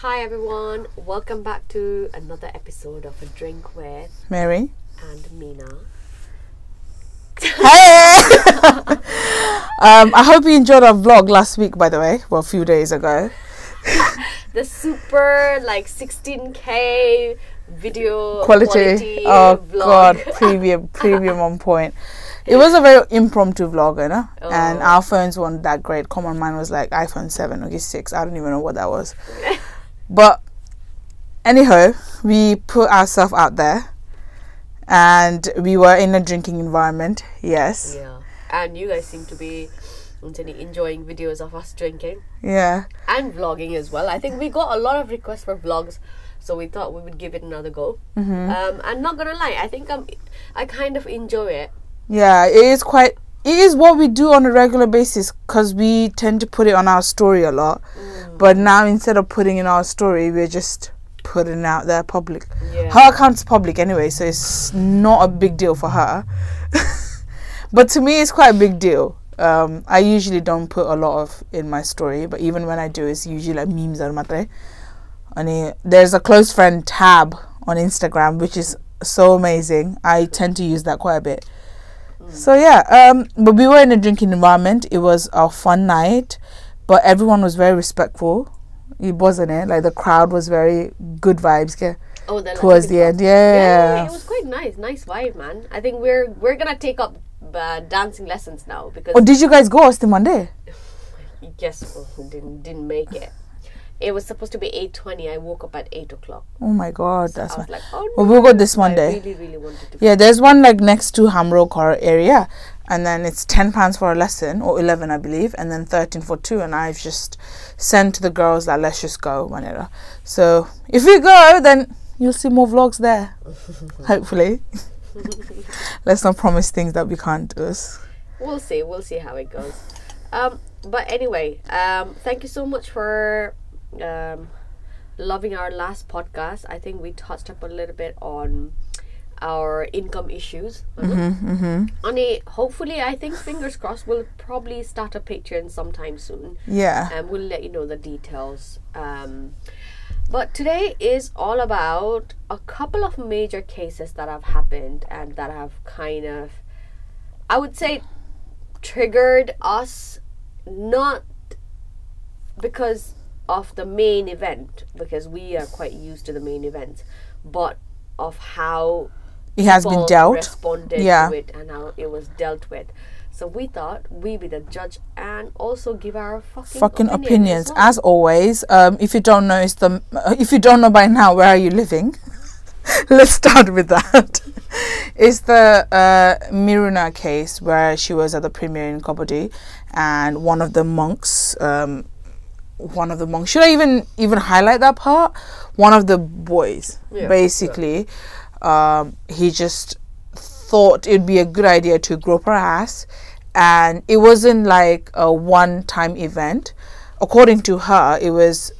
Hi everyone, welcome back to another episode of A Drink with Mary. and Mina. Hey! um, I hope you enjoyed our vlog last week, by the way, well, a few days ago. The super like 16k video Quality. quality oh, vlog. God, premium, premium on point. It was a very impromptu vlog, you know? And Oh. our phones weren't that great. Common mine was like iPhone 7 or 6. I don't even know what that was. but anyhow, we put ourselves out there and we were in a drinking environment, yes. yeah, and you guys seem to be enjoying videos of us drinking Yeah. and vlogging as well. I think we got a lot of requests for vlogs, so we thought we would give it another go. Mm-hmm. Um, I'm not gonna lie, I think I'm, I kind of enjoy it. Yeah, it is quite. It is what we do on a regular basis because we tend to put it on our story a lot. Mm. But now instead of putting in our story, we're just putting out there public. Yeah. Her account's public anyway, so it's not a big deal for her. but to me, it's quite a big deal. Um, I usually don't put a lot of in my story, but even when I do, it's usually like memes or mate. And there's a close friend tab on Instagram, which is so amazing. I tend to use that quite a bit. So yeah, um, but we were in a drinking environment. It was a fun night, but everyone was very respectful. It wasn't it like the crowd was very good vibes. Yeah, Oh, the towards the end, Yeah, yeah. it was quite nice. Nice vibe, man. I think we're we're gonna take up uh, dancing lessons now because Oh, did you guys go Austin Monday? yes, didn't didn't make it. It was supposed to be eight twenty. I woke up at eight o'clock. Oh my god, that's I was like, oh no. Well, we'll go this I Monday. really, really wanted to. Yeah, there's one like next to Hamro Car area, and then it's ten pounds for a lesson or eleven, I believe, and then thirteen for two. And I've just sent to the girls that let's just go, whenever. So if we go, then you'll see more vlogs there. Hopefully. Let's not promise things that we can't do. We'll see. We'll see how it goes. Um, but anyway, um, thank you so much for um, loving our last podcast. I think we touched up a little bit on our income issues. Mm-hmm. Ani, hopefully, I think fingers crossed, we'll probably start a Patreon sometime soon, Yeah. and we'll let you know the details. Um, but today is all about a couple of major cases that have happened and that have kind of, I would say, triggered us not because of the main event, because we are quite used to the main event, but of how It has been dealt. responded Yeah. to it and how it was dealt with. So we thought we be the judge and also give our fucking, Fucking opinion opinions, as well. as always. Um, if you don't know, it's the if you don't know by now, where are you living? Let's start with that. it's the uh, Miruna case where she was at the premiere in Kabaddi, and one of the monks, um, one of the monks. Should I even even highlight that part? One of the boys, Yeah, basically, um, he just thought it'd be a good idea to grope her ass, and it wasn't like a one-time event. According to her, it was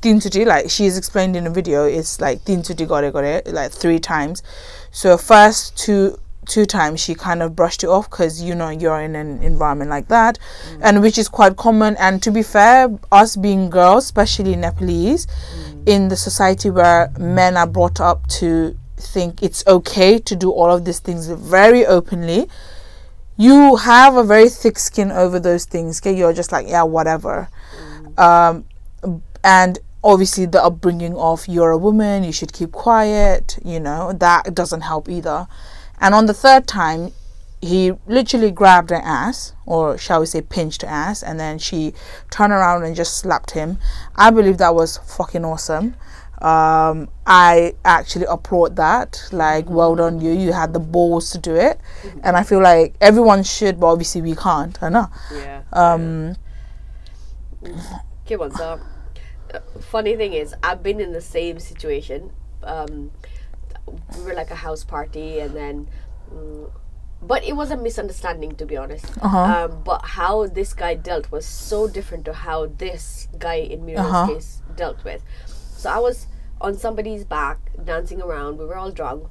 Tinsuti, like she's explained in a video, it's like Tinsuti gore gore, like three times. So first two two times she kind of brushed it off because you know you're in an environment like that, mm. and which is quite common. And to be fair, us being girls, especially Nepalese, mm. in the society where men are brought up to think it's okay to do all of these things very openly you have a very thick skin over those things okay? You're just like yeah whatever. Mm. Um and obviously the upbringing of you're a woman you should keep quiet you know that doesn't help either and on the third time he literally grabbed her ass or shall we say pinched her ass and then she turned around and just slapped him i believe that was fucking awesome um, I actually applaud that. Like, well done, you. You had the balls to do it, and I feel like everyone should, but obviously we can't. I know. Yeah. Um, Okay, so uh, funny thing is, I've been in the same situation. Um, we were like a house party, and then, mm, but it was a misunderstanding to be honest. Uh-huh. Um, but how this guy dealt was so different to how this guy in Mira's Uh-huh. case dealt with. So I was on somebody's back dancing around. We were all drunk,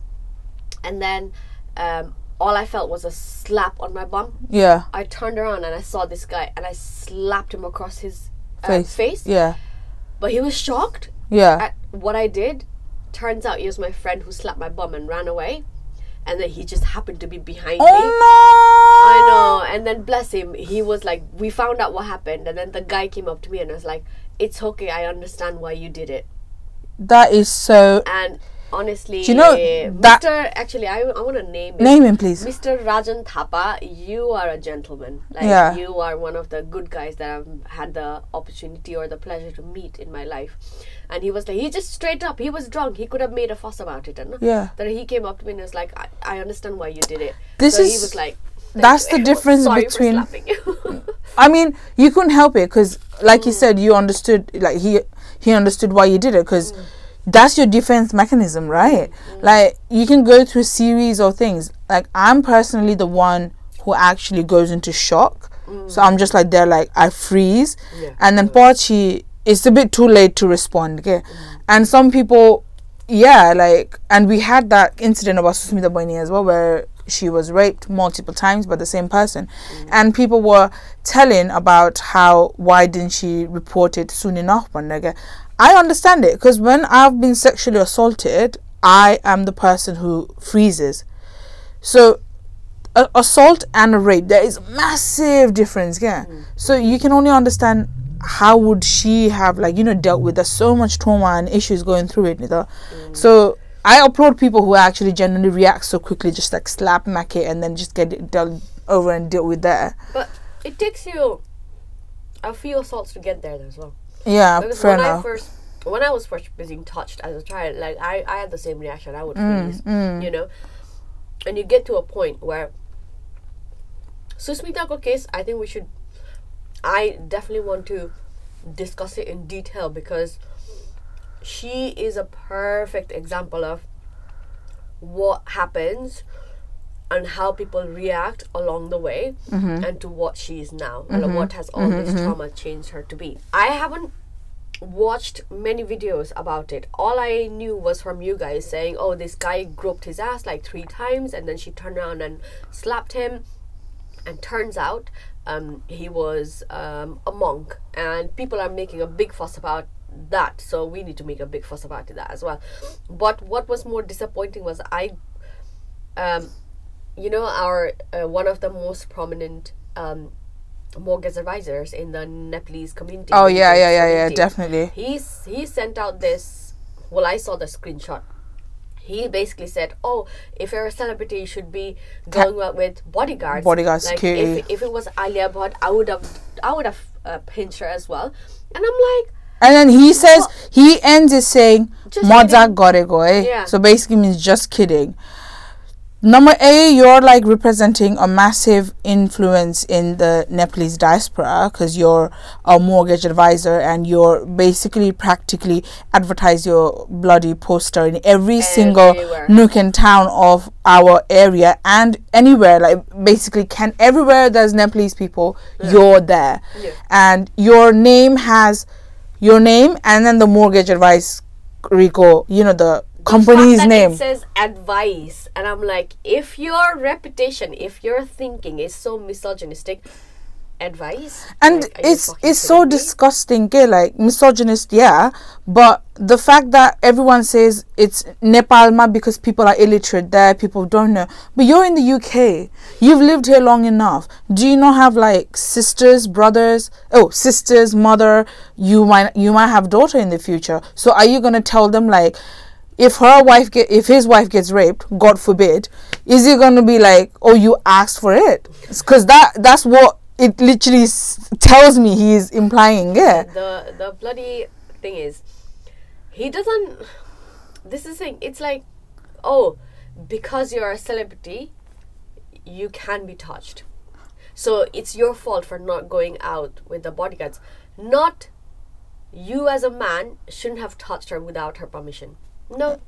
and then um, all I felt was a slap on my bum. Yeah. I turned around and I saw this guy and I slapped him across his uh, Face. face. Yeah. But he was shocked Yeah. at what I did. Turns out it was my friend who slapped my bum and ran away. And then he just happened to be behind oh, me. Oh no. I know. And then bless him, he was like, we found out what happened. And then the guy came up to me and was like, it's okay. I understand why you did it. That is so. And honestly, Do you know that- Mr. Actually, I, I want to name him. Name him, please. Mr. Rajan Thapa, you are a gentleman. Like Yeah. you are one of the good guys that I've had the opportunity or the pleasure to meet in my life. And he was like, he just straight up, he was drunk. He could have made a fuss about it, and Yeah. Then he came up to me and was like, I, I understand why you did it. This so he is- was like, that's the difference Sorry between-. I mean, you couldn't help it because, like Mm. you said, you understood. Like he he understood why you did it because Mm. That's your defense mechanism, right? Like you can go through a series of things. Like I'm personally the one who actually goes into shock. So I'm just like there, like I freeze, Mm. Yeah. and then Pachi, it's a bit too late to respond. Okay, and some people, yeah, like, and we had that incident about Susmita Boini as well, where she was raped multiple times by the same person, and people were telling about how why didn't she report it soon enough? But like, I understand it because when I've been sexually assaulted, I am the person who freezes. So a- assault and a rape there is massive difference yeah mm. so you can only understand how would she have like you know dealt with there's so much trauma and issues going through it you know? Mm. so i applaud people who actually genuinely react so quickly just like slap mac it and then just get it dealt over and deal with that but it takes you a few assaults to get there as well. Yeah Because fair when I first when I was first being touched as a child, like I, I had the same reaction. I would Mm, freeze, you know. And you get to a point where Susmita ko case, I think we should I definitely want to discuss it in detail because she is a perfect example of what happens and how people react along the way and to what she is now and what has all this trauma changed her to be. I haven't watched many videos about it. All I knew was from you guys saying, oh, this guy groped his ass like three times and then she turned around and slapped him. And turns out um, he was um, a monk, and people are making a big fuss about that. So we need to make a big fuss about that as well. But what was more disappointing was I um, you know, our uh, one of the most prominent um, mortgage advisors in the Nepalese community. oh yeah yeah yeah yeah definitely He's he sent out this. Well, I saw the screenshot. He basically said, "Oh, if you're a celebrity, you should be going out with bodyguards. Bodyguards, like security. If, if it was Alia Bhatt, I would have I would have uh, pinched her as well." And I'm like, and then he says he ends it saying Moza. Gorego, eh? Yeah. So basically means just kidding. Number A, you're like representing a massive influence in the Nepalese diaspora because you're a mortgage advisor and you're basically practically advertise your bloody poster in every single nook and town of our area and anywhere like basically can everywhere there's Nepalese people you're there. Yeah. and your name has your name and then the mortgage advice Rico you know the company's name says advice, and I'm like, if your reputation, if your thinking is so misogynistic, advice. and Like, it's it's so me? disgusting okay? like misogynist yeah but the fact that everyone says it's nepalma because people are illiterate there people don't know but you're in the uk you've lived here long enough do you not have like sisters brothers oh sisters mother you might you might have daughter in the future so are you going to tell them like if her wife get if his wife gets raped god forbid is he going to be like oh you asked for it? Because that that's what it literally s- tells me he is implying yeah. The the bloody thing is he doesn't this is thing it's like oh because you're a celebrity you can be touched. So it's your fault for not going out with the bodyguards. Not you as a man shouldn't have touched her without her permission no.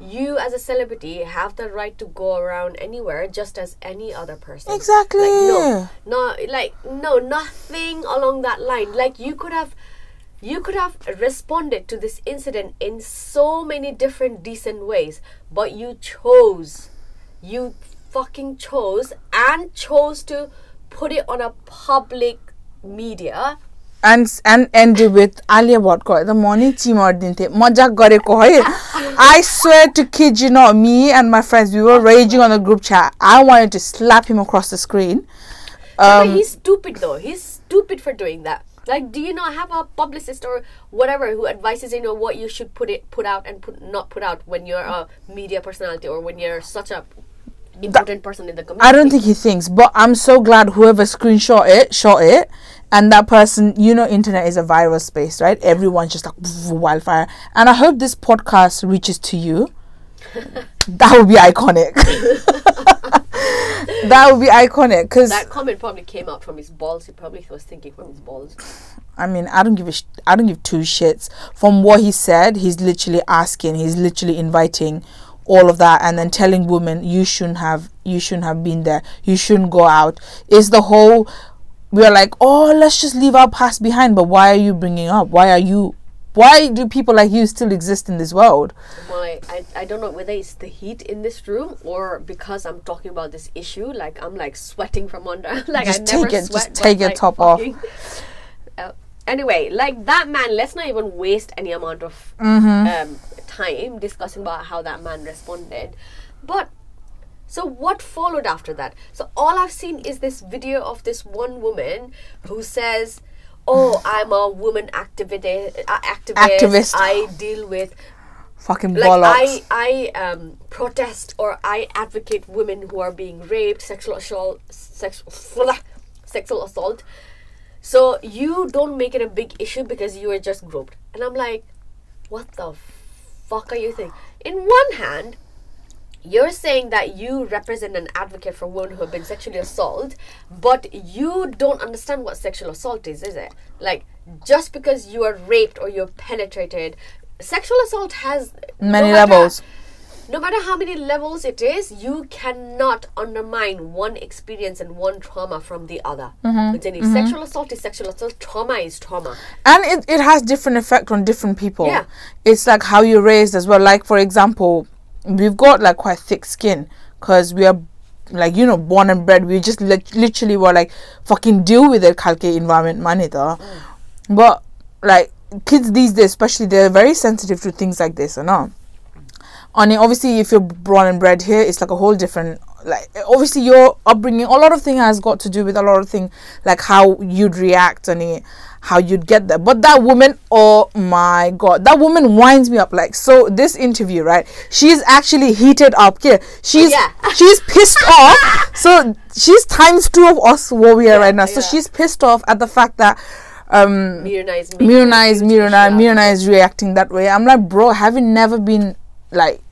You as a celebrity have the right to go around anywhere just as any other person. Exactly. like, no no like no nothing along that line. Like you could have you could have responded to this incident in so many different decent ways but you chose you fucking chose and chose to put it on a public media and and end it with Alia Bhattको the morning चिमर्दिन्थे मजाक गरेको है I swear to kid you not me and my friends we were raging on the group chat I wanted to slap him across the screen but um, he's stupid though. He's stupid for doing that. Like, do you not have a publicist or whatever who advises you know what you should put it put out and put not put out when you're a media personality or when you're such a important person in the community? I don't think he thinks but I'm so glad whoever screenshot it shot it and that person you know internet is a viral space right everyone's just like wildfire and I hope this podcast reaches to you that would be iconic that would be iconic because that comment probably came out from his balls. He probably was thinking from his balls. I mean, I don't give a sh- I don't give two shits. From what he said, he's literally asking, he's literally inviting all of that and then telling women you shouldn't have you shouldn't have been there. You shouldn't go out. Is the whole we're like, "Oh, let's just leave our past behind." But why are you bringing up? Why are you why do people like you still exist in this world? My, I, I don't know whether it's the heat in this room or because I'm talking about this issue. Like I'm like sweating from under. like Just I never take it- just sweat. but, take your like, top off. Uh, anyway, like that man. Let's not even waste any amount of Mm-hmm. um, time discussing about how that man responded. But so what followed after that? So all I've seen is this video of this one woman who says, "Oh, I'm a woman activist. Uh, activist. Activist. I deal with Fucking like bollocks. I I um protest or I advocate women who are being raped, sexual assault, sexual sexual assault. So you don't make it a big issue because you were just groped. And I'm like, what the fuck are you thinking? In one hand, you're saying that you represent an advocate for women who have been sexually assaulted, but you don't understand what sexual assault is, is it? Like, just because you are raped or you're penetrated, sexual assault has Many matter- levels. No matter how many levels it is, you cannot undermine one experience and one trauma from the other. Mm-hmm. But then Sexual assault is sexual assault, trauma is trauma. and it, it has different effect on different people Yeah. it's like how you're raised as well like for example we've got like quite thick skin because we are like you know born and bred. We just lit- literally were like fucking deal with it kalke environment money though mm. but like kids these days especially they're very sensitive to things like this or not and obviously if you're born and bred here it's like a whole different like obviously your upbringing a lot of thing has got to do with a lot of thing like how you'd react and it, how you'd get there. But that woman oh my god that woman winds me up. Like so this interview right she's actually heated up. Here she's Yeah. she's pissed off. So she's times two of us where we are right now. So yeah. she's pissed off at the fact that um Mirna is Mirna is Mirna, Mirna is reacting that way. I'm like, bro, have you never been like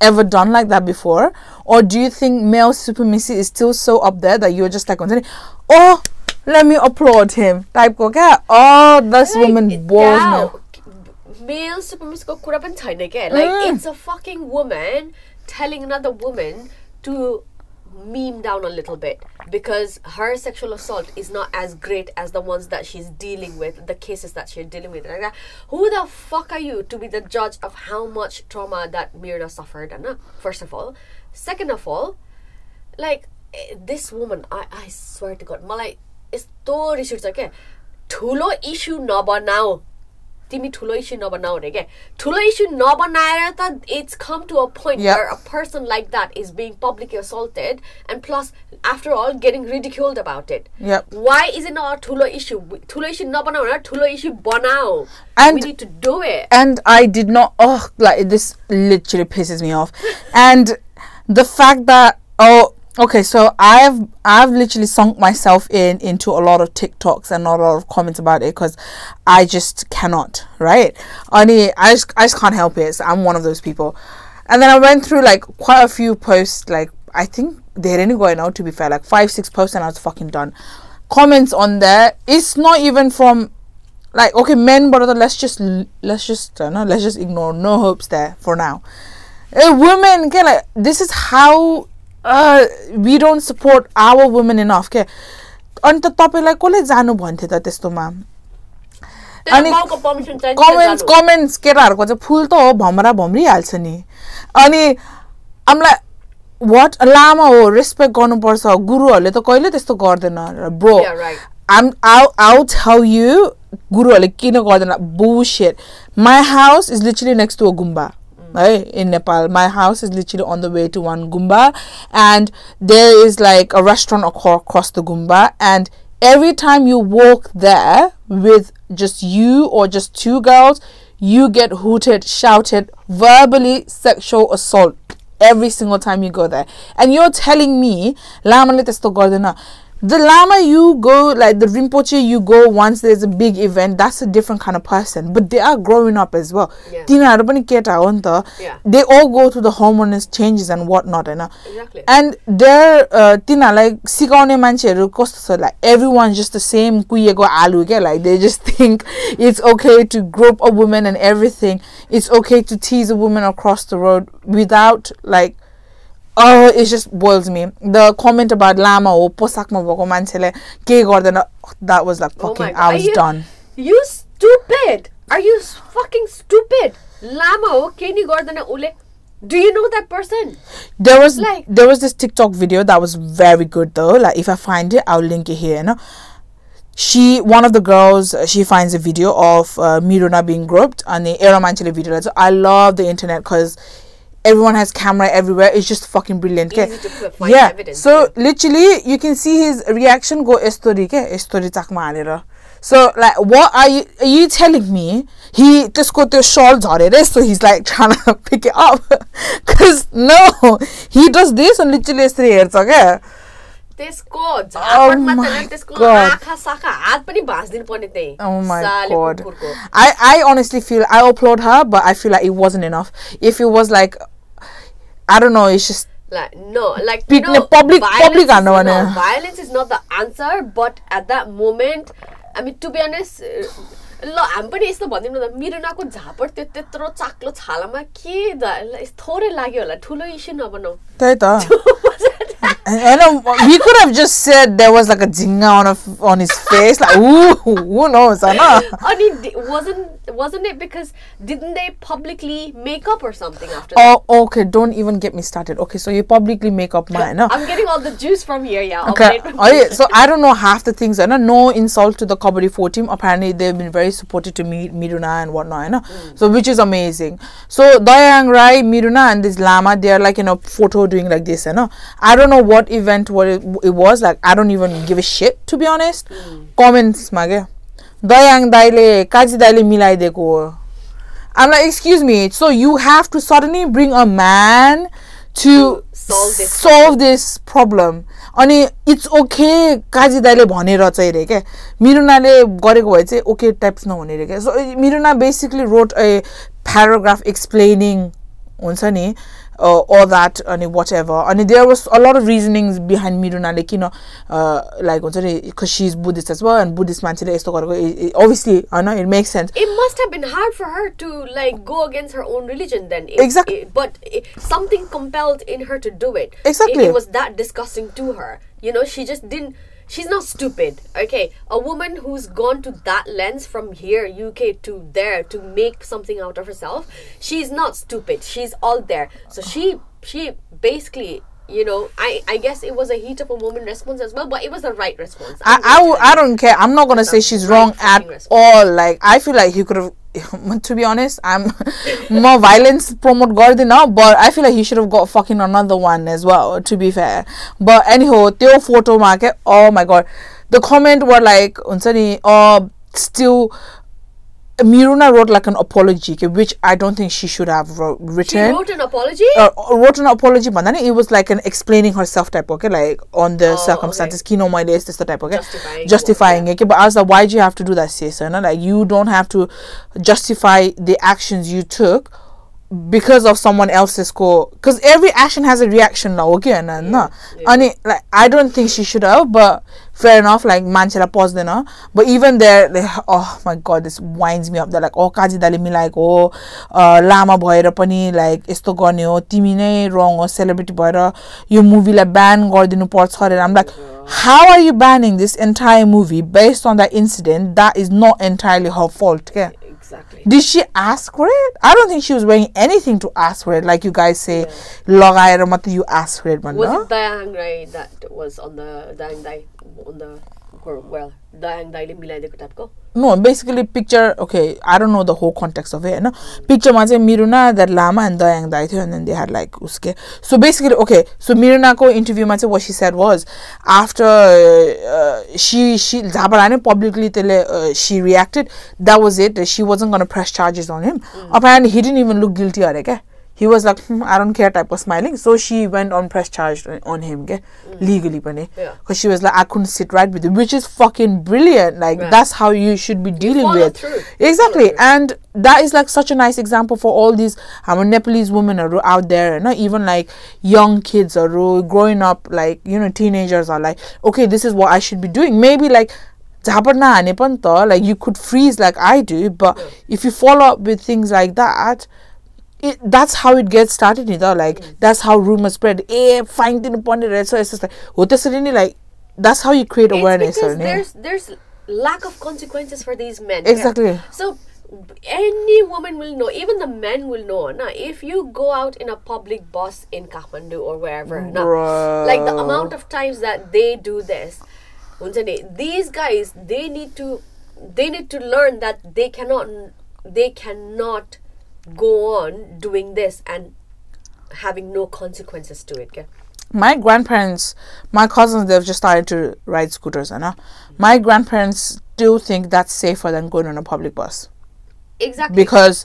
ever done like that before? Or do you think male supremacy is still so up there that you're just like continuing, oh, let me applaud him? Like, okay, oh, this like, woman bores me. Male supremacy ko again. Like, mm. it's a fucking woman telling another woman to meme down a little bit because her sexual assault is not as great as the ones that she's dealing with, the cases that she's dealing with. Like that. Who the fuck are you to be the judge of how much trauma that Mirna suffered? And first of all, second of all, like eh, this woman, I I swear to God, मलाई यस्तो रिस उठ्छ क्या ठुलो issue नबनाऊ तिमी ठुलो issue नबनाऊ अरे क्या ठुलो इस्यु नबनाएर त it's come to a point Yep. where a person like that is being publicly assaulted and plus after all getting ridiculed about it Yep. why is it not a ठुलो issue ठुलो issue नबनाऊ भनेर ठुलो issue बनाऊ And- we need to do it and I did not. Oh, like this literally pisses me off. And the fact that oh, okay, so I've I've literally sunk myself in into a lot of TikToks and a lot of comments about it because I just cannot. Right? Ani, I just I just can't help it. So I'm one of those people. And then I went through like quite a few posts. Like I think they're only going out to be fair, like five six posts, and I was fucking done. Comments on there. It's not even from like okay men but let's just let's just uh, no let's just ignore no hopes there for now uh, women okay like this is how we don't support our women in of के अन्त तपाईँलाई कसले जानु भन्थ्यो त त्यस्तोमा? अनि comments comments केटाहरूको चाहिँ फुल त हो भमरा भम्रिहाल्छ नि। अनि हामीलाई वाट लामा हो रेस्पेक्ट गर्नुपर्छ। गुरुहरूले त कहिले त्यस्तो गर्दैन ब्रो आम आउ आउट हाउ यु गुरुहरूले किन गर्दैन? बुसेट my house is literally next to a gumba Right in Nepal, my house is literally on the way to one gumba, and there is like a restaurant across the gumba, and every time you walk there with just you or just two girls, you get hooted, shouted, verbally sexual assault every single time you go there. And you're telling me the lama you go like the rinpoche you go once there's a big event that's a different kind of person. But they are growing up as well. Yeah. they all go through the hormones changes and whatnot and exactly. and they're uh, like everyone like everyone's just the same kuyego alu like they just think it's okay to grope a woman and everything. It's okay to tease a woman across the road without like oh it just boils me. The comment about lama or posakma bhako manchele that was like oh fucking oh i was you, done. You stupid. Are you fucking stupid? Lama ho gordon ule do you know that person? There was like there was this tiktok video that was very good though. Like if i find it i'll link it here you know? She one of the girls uh, she finds a video of uh, Miruna being groped and the Aero video. I love the internet because everyone has camera everywhere. It's just fucking brilliant. okay? Easy to f- find yeah. evidence, So literally, you can see his reaction go story ke story takma halera. So like, what are you are you telling me? He just got the shawl झरेर so he's like trying to pick it up. Cause no, he does this and literally यसरी हेर्छ क्या. त्यसको झापड मात्र Oh my होइन, त्यसको God. आँखा साखा हात पनि भाँचिदिनु पर्ने त्यही Oh my साले god. कुकुरको। I I honestly feel I applaud her, but I feel like it wasn't enough. If it was like, I don't know, it's just Like, no, like Pick- no, public- violence public is- हान्नु no, violence is not the answer, but at that moment, I mean, to be honest, uh, ल हामी पनि यस्तो भनिदिउँ न त मिरुनाको झापड त्यो त्यत्रो चाक्लो छालामा के थोरै लाग्यो होला ठुलो इस्यु नबनाऊ त्यही त. I know we could have just said there was like a jinga on a, on his face, like ooh, who knows, I know. di- wasn't wasn't it because didn't they publicly make up or something after that? Oh, okay. Don't even get me started. Okay, so you publicly make up mine. No? I'm getting all the juice from here, yeah. Okay. Oh, yeah. So I don't know half the things. I know no insult to the Kabaddi 4 team. Apparently they've been very supportive to me, Miruna and whatnot. You know? Mm. So which is amazing. So Dayang Rai, Miruna and this Lama, they are like in a photo doing like this. You know? I don't know what event what it, it was. Like I don't even give a shit to be honest. Comments mage. Dayang daile, Kaji daile milaideko हो. I'm like, excuse me. So you have to suddenly bring a man to solve this solve this problem. अनि it's okay काजी दाइले भनेर चाहिँ अरे क्या मिरुनाले गरेको भए चाहिँ ओके टाइप्स नहुने अरे क्या सो मिरुना basically wrote a paragraph explaining हुन्छ नि uh, all that and whatever. And there was a lot of reasonings behind Miruna like you know uh, like because she's Buddhist as well and Buddhist man is obviously I know it makes sense. It must have been hard for her to like go against her own religion then. It, exactly. it, but it, something compelled in her to do it. Exactly it, was that disgusting to her. You know she just didn't she's not stupid okay a woman who's gone to that lens from here uk to there to make something out of herself she's not stupid she's all there so she she basically you know i i guess it was a heat of a moment response as well but it was the right response I, I'm I, gonna w- I don't care. I'm not gonna say she's right wrong at response. all. Like I feel like he could have. To be honest, I'm more violence promote now, but I feel like he should have got fucking another one as well. To be fair, but anyhow, Theo photo market. Oh my god, the comment were like, "Unsani, oh, still." Miruna wrote like an apology, okay, which I don't think she should have wrote, she written. wrote an apology? Uh, wrote an apology but then it was like an explaining herself type okay like on the Oh, circumstances kino my this type okay. Justifying. Justifying okay but I was like why do you have to do that sis? You know like you don't have to justify the actions you took because of someone else's score. Because every action has a reaction now okay and no and it, like I don't think she should have but fair enough like manchela pause then but even there they, oh my god this winds me up they're like oh काजी दाले मिलाएको हो अ, लामा भएर पनि like यस्तो गर्ने हो तिमी नै रङ हो सेलिब्रिटी भएर यो मुभीलाई ब्यान गरिदिनु पर्छ अरे I'm like how are you banning this entire movie based on that incident that is not entirely her fault क्या Exactly. Did she ask for it? I don't think she was wearing anything to ask for it. Like you guys say, लगाएर मात्रै you ask for it Was भन्नु it Dayang Rai that was on the Dayang Dai No basically picture okay or no the whole context of होइन पिक्चरमा चाहिँ Miruna the Lama and Dayang दाई थियो and they head like उसके so basically okay so मिरुनाको इन्टरभ्यूमा चाहिँ वासी she was after सी सी झापडा नै publicly त्यसले she reacted that was it she was gonna press charges on him up and he even look guilty अरे क्या he was like hmm, i don't care type of smiling so she went on press charge on him okay? mm. legally because yeah. she was like i couldn't sit right with him which is fucking brilliant like right. that's how you should be dealing with exactly and that is like such a nice example for all these i'm a nepalese women are out there and not even like young kids are growing up like you know teenagers are like okay this is what i should be doing maybe like like you could freeze like i do but yeah. if you follow up with things like that it, that's how it gets started ni त like that's how rumors spread a fine दिनुपर्ने रहेछ यस्तो यस्तो हो त्यसरी नै like that's how you create awareness It's or because नि there's there's lack of consequences for these men. Exactly. So any woman will know, even the men will know. Na, if you go out in a public bus in Kathmandu or wherever, na, like the amount of times that they do this, हुन्छ नि, these guys they need to they need to learn that they cannot they cannot go on doing this and having no consequences to it. Okay? my grandparents my cousins they've just started to ride scooters and my grandparents do think that's safer than going on a public bus Exactly. because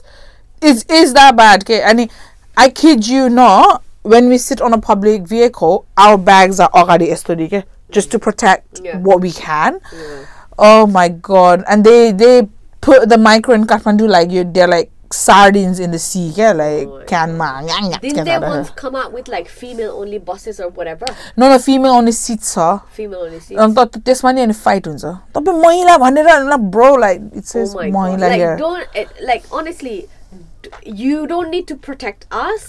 it is is that bad okay and i kid you not when we sit on a public vehicle our bags are already estodi okay just to protect Yeah. what we can oh my god and they they put the micro in kathmandu like you they're like sardines in the sea yeah like Oh my can ma nyang nyang Didn't they can ma- once come out with like female only buses or whatever? no no female only seats छ Female only seats. अन्त त- त्यसमा नि अनि fight हुन्छ तपाईँ महिला भनेर bro like it oh says my god! महिला Like here don't it, like honestly, d- you don't need to protect us.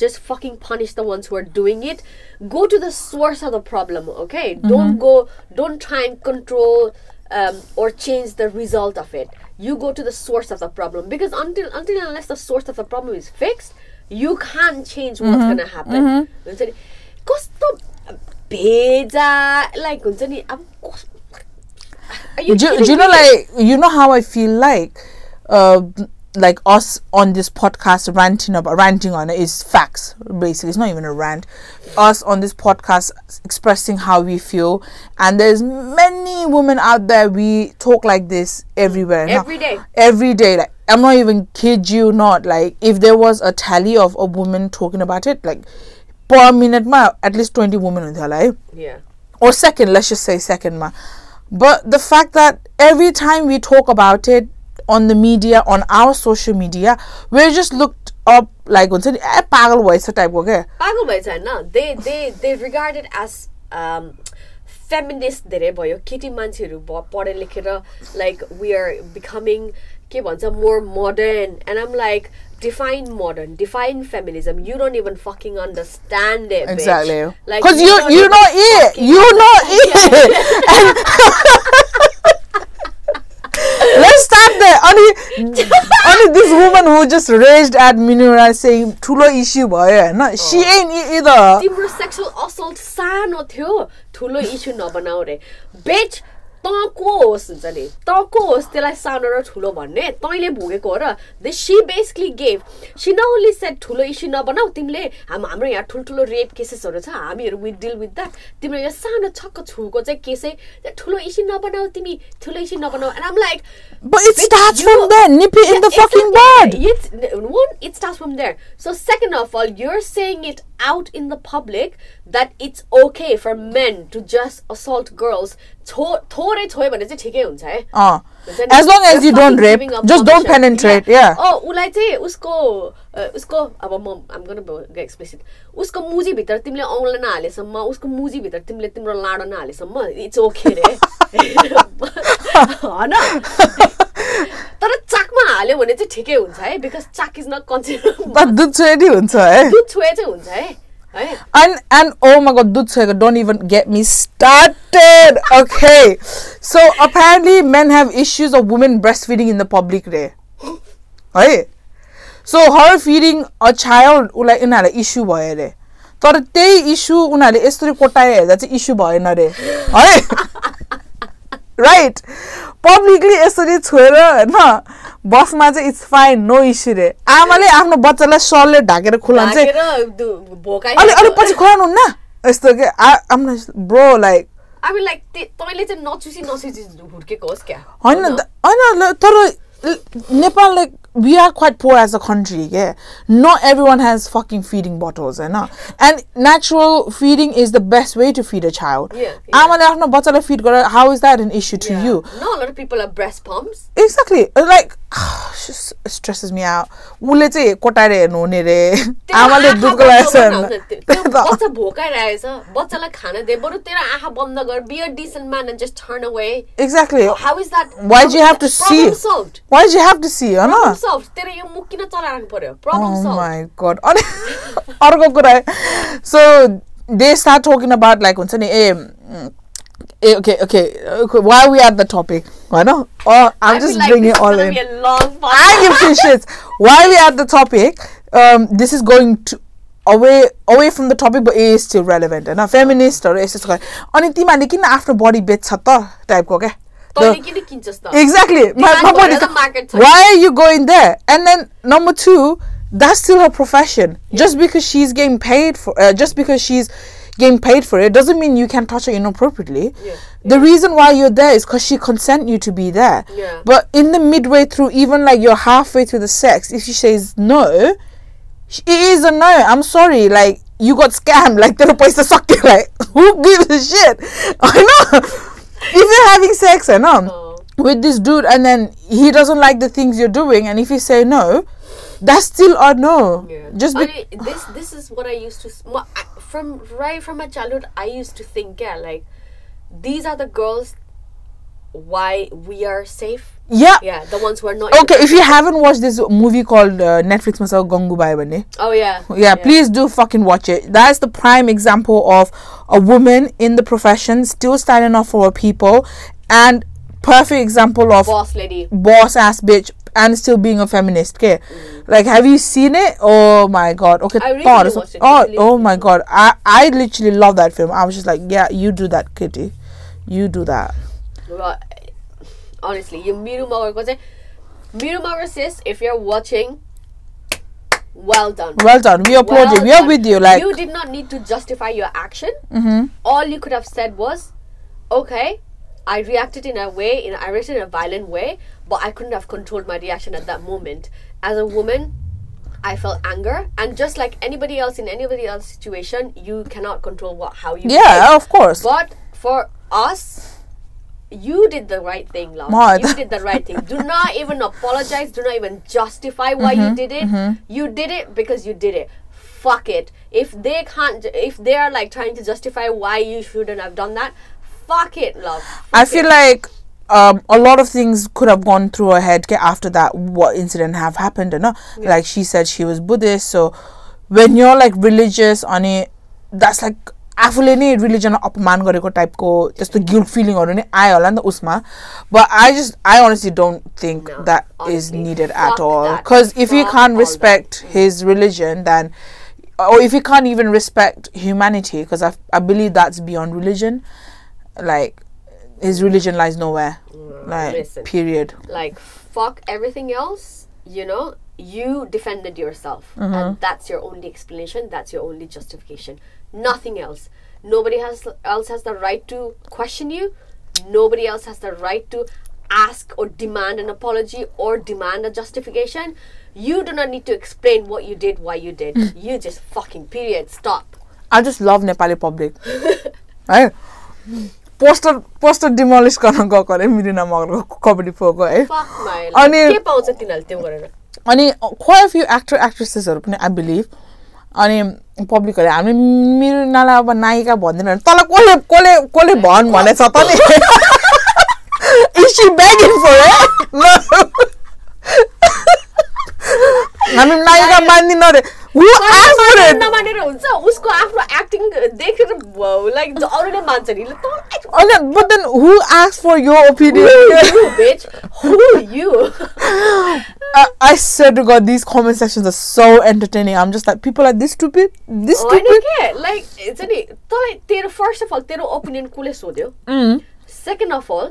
Just fucking punish the ones who are doing it. Go to the source of the problem. Okay, don't go. Don't try and control um, or change the result of it. You go to the source of the problem because until until and unless the source of the problem is fixed, you can't change what's gonna happen. हुन्छ नि, कस्तो भेजा like हुन्छ नि अब कस- Are you do, do kidding you know me? like you know how I feel like uh like us on this podcast ranting about ranting on it is facts basically it's not even a rant us on this podcast expressing how we feel and there's many women out there we talk like this everywhere Every day. every day like i'm not even kid you not like if there was a tally of a woman talking about it like per minute ma at least 20 women in their life Yeah. or second, let's just say second ma. But the fact that every time we talk about it on the media, on our social media, we're just looked up like हुन्छ नि ए पागल भएछ टाइपको क्या पागल भएछ होइन दे दे दे regarded as feminist धेरै भयो केटी मान्छेहरू भ पढे लेखेर लाइक वी आर बिकमिङ के भन्छ मोर modern end um like define modern define feminism you don't even fucking understand it exactly because you you know it you know it अनि अनि this woman who just raised at Minura saying ठुलो issue भयो हैन C N इदर तिम्रो sexual assault सानो थियो ठुलो issue नबनाऊ रे बेच त को होस् हुन्छ नि त को होस् त्यसलाई सानो र ठुलो भन्ने तैँले भोगेको हो र दे सी बेसिकली गेभ सी न ओन्ली सेट ठुलो इस्यु नबनाऊ तिमीले हाम हाम्रो यहाँ ठुल्ठुलो रेप केसेसहरू छ हामीहरू विथ डिल विथ द्याट तिम्रो यो सानो छक्क छुको चाहिँ केसै ठुलो इस्यु नबनाऊ तिमी ठुलो issue नबनाऊ and um like it starts from there out in the public that it's okay for men to just assault girls. थो- थोरै छोयो भने चाहिँ ठिकै हुन्छ है uh, हुन्छ नि? as long as You're you don't fucking rape giving up just don't permission. penetrate yeah Oh, उसलाई चाहिँ उसको अ, उसको अब म I'm gonna go explicit उसको मुजीभित्र तिमीले औँला नहालेसम्म उसको मुजीभित्र तिमीले तिम्रो लाडो नहालेसम्म इट्स ओके रे होइन? तर चाकमा हाल्यो भने चाहिँ ठिकै हुन्छ है because chalk is not consider दुध छोएरी हुन्छ है। दुध छोए चाहिँ हुन्छ है है? And and oh my god dude Swagger, don't even get me started okay? So apparently men have issues of women breastfeeding in the public day है? सो हर फिडिङ अ चाइल्ड उसलाई उनीहरूलाई इस्यु भयो अरे तर त्यही इस्यु उनीहरूले यसरी कोटाएर हेर्दा चाहिँ इस्यु भएन अरे है? राइट पब्लिकली यसरी छोएर होइन? बसमा चाहिँ इट्स फाइन नो इस्यु रे। आमाले आफ्नो बच्चालाई सरले ढाकेर खुलाउनु चाहिँ ढाकेर दु- भोकाइ अलि अलिक पछि खुलाउनुहुन्न यस्तो के आम ब्रो लाइक होइन होइन तर ल- Nepal like we are quite pour as a country के no every one has fucking feeding bottles होइन end natural feeding is the best way to फिड अ चाइल्ड Yeah, yeah. आमाले आफ्नो बच्चालाई फिड गरेर how is that an issue to you No, a lot of people have breast pumps. Exactly like stresses me out उसले चाहिँ कोटाएर हेर्नु हुने रे तेरो आमाले आँखा दुधको बन्द लागेको गर्न छ आउँछ। त्यो बच्चा भोकाइरहेछ बच्चालाई खाना दे बरु तेरो आँखा बन्द गर बी अ डिसेन्ट म्यान and just turn away exactly how is that Why do you have to see? Problem सल्भड Y you have to see होइन प्रब्लम Solve तेरो यो मुख किन चलाउनु पर्यो प्रब्लम सल्भ माइ गॉड अर्को कुरा so they start talking about like हुन्छ नि ए ए okay okay why we are the topic होइन आम just bring it all in I give two shits why we are the topic this is going to away away from the topic but a still relevant होइन फेमिनिस्टहरू यस्तो यस्तो अनि तिमीहरूले किन आफ्नो बडी बेच्छ त टाइपको क्या the, exactly. My, my point is, market why are you going there? And then number two, that's still her profession. Yeah. Just because she's getting paid for, uh, just because she's getting paid for it, doesn't mean you can touch her inappropriately. Yeah. The yeah. reason why you're there is because she consent you to be there. Yeah. But in the midway through, even like you're halfway through the sex, if she says no, it is a no. I'm sorry, like you got scammed. Like the place to suck it. Like who gives a shit? I know if you're having sex, eh, I know Oh. with this dude and then he doesn't like the things you're doing and if you say no that's still a no Yeah. just be- this this is what I used to from right from my childhood. I used to think, yeah, like these are the girls why we are safe. Yeah. Yeah, the ones who are not. okay if you haven't watched this movie called uh, netflix masa gangubai bane. Oh yeah. yeah, please do fucking watch it. That's the prime example of a woman in the profession still standing up for her people and perfect example of Boss lady. boss ass bitch and still being a feminist okay? Like have you seen it? Oh my god. Okay I thought it's- watched it, oh oh my god. I i literally love that film. I was just like yeah you do that kitty. You do that. Well, honestly, you Miru Magar say Miru Magar says if you're watching, well done. well done we applaud you Well we are with you like you did not need to justify your action. mhm. All you could have said was, okay, I reacted in a way, in I reacted in a violent way, but I couldn't have controlled my reaction at that moment. As a woman, I felt anger, and just like anybody else in anybody else's situation, you cannot control what how you. yeah of course But for us, you did the right thing, love. You did the right thing. Do not even apologize. Do not even justify why you did it. You did it because you did it. Fuck it. If they can't, if they are like trying to justify why you shouldn't have done that, fuck it, love. I Fuck feel it. like um, a lot of things could have gone through her head after that what incident have happened you know like she said she was buddhist so when you're like religious on it that's like आफूले नै रिलिजनलाई अपमान गरेको टाइपको त्यस्तो guilt फिलिङहरू नै आयो होला नि त उसमा but I just I honestly don't think No, that is honestly, needed fuck eight Al that. Because if you Fuck can't all respect his religion then or if you can't even respect humanity because I, I believe that's beyond religion like his religion lies nowhere like listen. period like fuck everything else you know you defended yourself Mm-hmm. and that's your only explanation that's your only justification Nothing else nobody has else has the right to question you nobody else has the right to ask or demand an apology or demand a justification you do not need to explain what you did why you did Mm. you just fucking period stop I just love Nepali public है poster poster demolish गर्न गएको अरे मिरिना मगरको कबड्डी फोको है अनि- अनि quite few actor एक्ट्रेसेसहरू पनि I believe अनि पब्लिकहरूले हामी मिरिनालाई अब नायिका भन्दैन तँलाई कसले कसले कसले भन् भनेछ त नि? इज सी बेगिङ फर हामी नायिका मान्दिन अरे हु आस्क फर इट नमानेर हुन्छ उसको आफ्नो एक्टिङ देखेर लाइक अरूले मान्छ नि ल, तँ- अनि but then who ask for your Who opinion you, bitch? Who you? I, I swear to God, these comment sections are so entertaining. I'm just like, people are this stupid, this होइन stupid. के like हुन्छ नि तँलाई तेरो first of all तेरो opinion कसले सोध्यो Mm. Second of all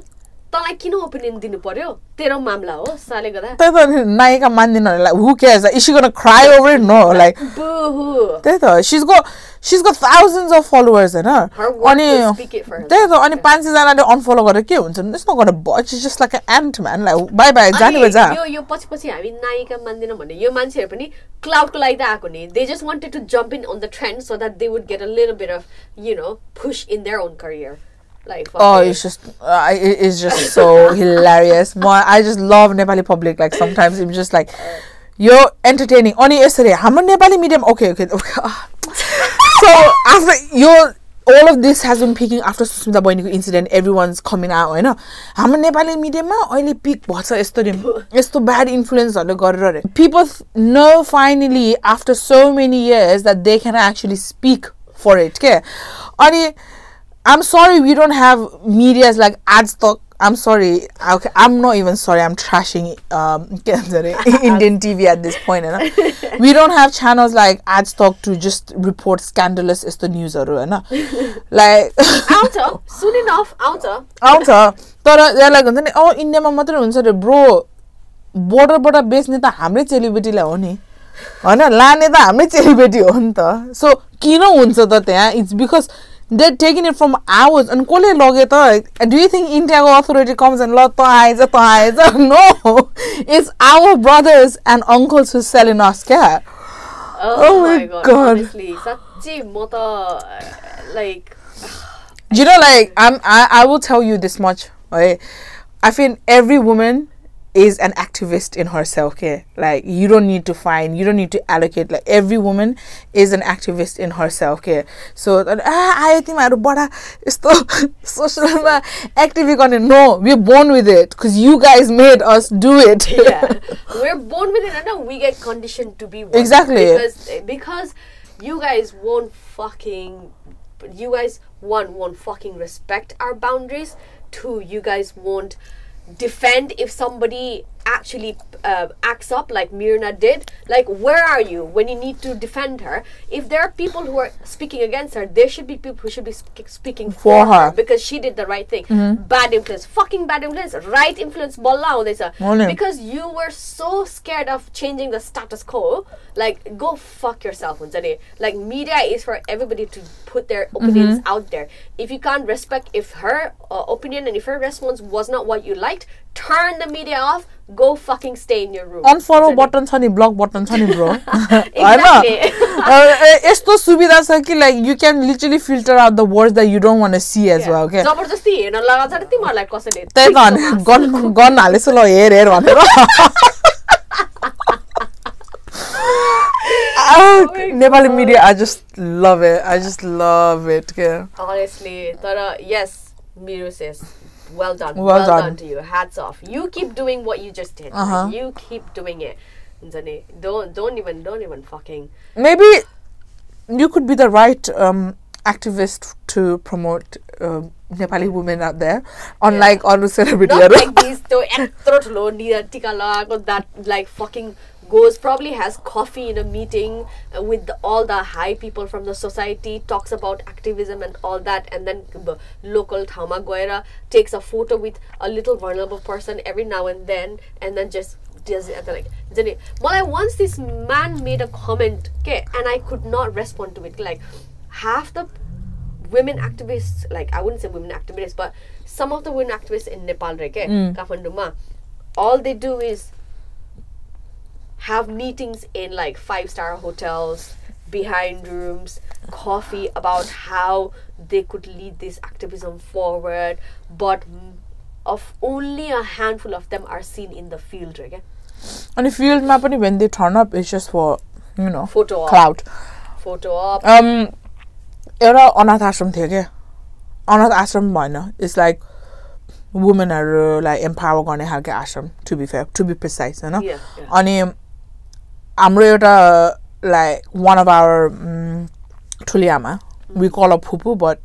तँलाई किन ओपिनियन दिनु पर्यो तेरो मामला हो साले गर्दा त्यही त नायिका मान्दिनँ like who cares like, is she gonna cry over it no like Boo-hoo. त्यही त she's got she's got thousands of followers होइन Her work अनि will speak it for herself. त्यही त अनि पाँच सयजनाले अनफलो गरेर के हुन्छ it's not gonna botch she's just like an ant man like bye bye जाने अनि जा यो यो पछि पछि हामी नायिका मान्दैनौँ भने यो मान्छेहरू पनि क्लाउडको लागि त आएको नि they just wanted to jump in on the trend so that they would get a little bit of you know push in their own career like oh it's just uh, it's just so hilarious my i just love nepali public like sometimes I'm just like you're entertaining only yesterday how many nepali media? okay okay, okay. so after you, all of this has been peaking after Susmita Boiniko incident. Everyone's coming out, I know. How many Nepali media ma only peak? What's a It's too bad influence on the God. People know finally after so many years that they can actually speak for it. Okay, only. I'm sorry we don't have medias like Aaj Tak. I'm sorry. Okay, I'm not even sorry. I'm trashing um, Indian TV at this point. Right? we don't have channels like Aaj Tak to just report scandalous is the news. Right? Like outer soon enough outer outer. तर त्यसलाई हुन्छ नि अँ इन्डियामा मात्रै हुन्छ अरे bro बोर्डरबाट बेच्ने त हाम्रै चेलीबेटीलाई हो नि होइन लाने त हाम्रै चेलीबेटी हो नि त सो किन हुन्छ त त्यहाँ it's because they're taking it from hours. And kole loge do you think Intago authority comes and lot thighs Eyes? no. It's our brothers and uncles who selling us care oh, oh my, god, god. honestly sachi mota like you know like I'm I, I will tell you this much right I think every woman is an activist in herself okay like you don't need to find you don't need to allocate. Like every woman is an activist in herself okay so ah, i think my bada is to social activist on it no we're born with it because you guys made us do it. Yeah. We're born with it and now we get conditioned to be one. Exactly. because eh, because you guys won't fucking you guys one won't fucking respect our boundaries. Two you guys won't defend if somebody actually uh, acts up like Miruna did. Like, where are you when you need to defend her? If there are people who are speaking against her, there should be people who should be sp- speaking for, for her. because she did the right thing. Mm-hmm. Bad influence, fucking bad influence, right influence, bolla they say. Because you were so scared of changing the status quo. Like, go fuck yourself, Like, media is for everybody to put their mm-hmm. opinions mm-hmm. out there. If you can't respect if her uh, opinion and if her response was not what you liked, turn the media off Go fucking stay in your room. Unfollow नि. Button छ नि block button छ नि bro. होइन यस्तो सुविधा छ कि like you can literally filter out the words the you don't want see as well okay जबरजस्ती हेर्न लगाएको छ र तिमीहरूलाई कसैले त्यही त गन गन हालेछु ल हेर हेर भनेर Nepali media I just love it I just love it के Honestly, Tara, yes, Miru says, well done. Well, well done. done. to you. Hats off. You keep doing what you just did. Uh-huh. You keep doing it. Don't don't even don't even fucking. Maybe you could be the right um, activist to promote uh, Nepali women out there unlike yeah. like on a celebrity. Not like these that like fucking goes probably has coffee in a meeting uh, with the, all the high people from the society talks about activism and all that and then local thauma goera takes a photo with a little vulnerable person every now and then and then just does it like well i once this man made a comment okay and i could not respond to it like half the women activists like i wouldn't say women activists but some of the women activists in nepal right, okay, mm. all they do is have meetings in like five star hotels, behind rooms, coffee about how they could lead this activism forward, but mm, of only a handful of them are seen in the field, right? ke? And if field map when they turn up, it's just for you know Photo op. clout. Photo op. Um, एउटा अनाथ आश्रम थियो क्या अनाथ आश्रम भएन it's like वुमेनहरूलाई empower गर्ने खालको आश्रम to be fair to be precise होइन Yeah, yeah. अनि हाम्रो एउटा लाइक वान अफ आवर ठुली आमा वी कल अ फुपू बट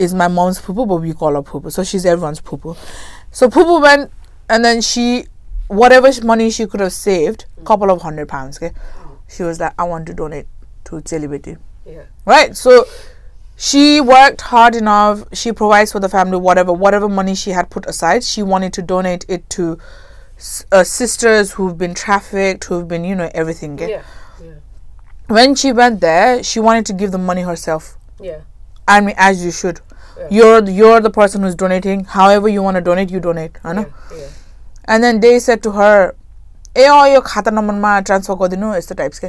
इज माई मम्स फुपू बट वी कल अ फुपू सो सी इज एभ्री वान्स फुपू सो फुपू when and then C whatever sh- money she could have saved, couple of hundred pounds, okay? She was like, I want to donate to celibacy. Yeah. Right? So she worked hard enough, she provides for the family, whatever, whatever money she had put aside, she wanted to donate it to s- uh, sisters who've been trafficked, who've been, you know, everything. okay? Yeah. Yeah. When she went there, she wanted to give the money herself. Yeah. I mean, as you should. Yeah. You're the- you're the person who's donating. However you want to donate, you donate. I know. Yeah. yeah. And then they said to her, ए अँ यो खाता नम्बरमा transfer गरिदिनु यस्तो types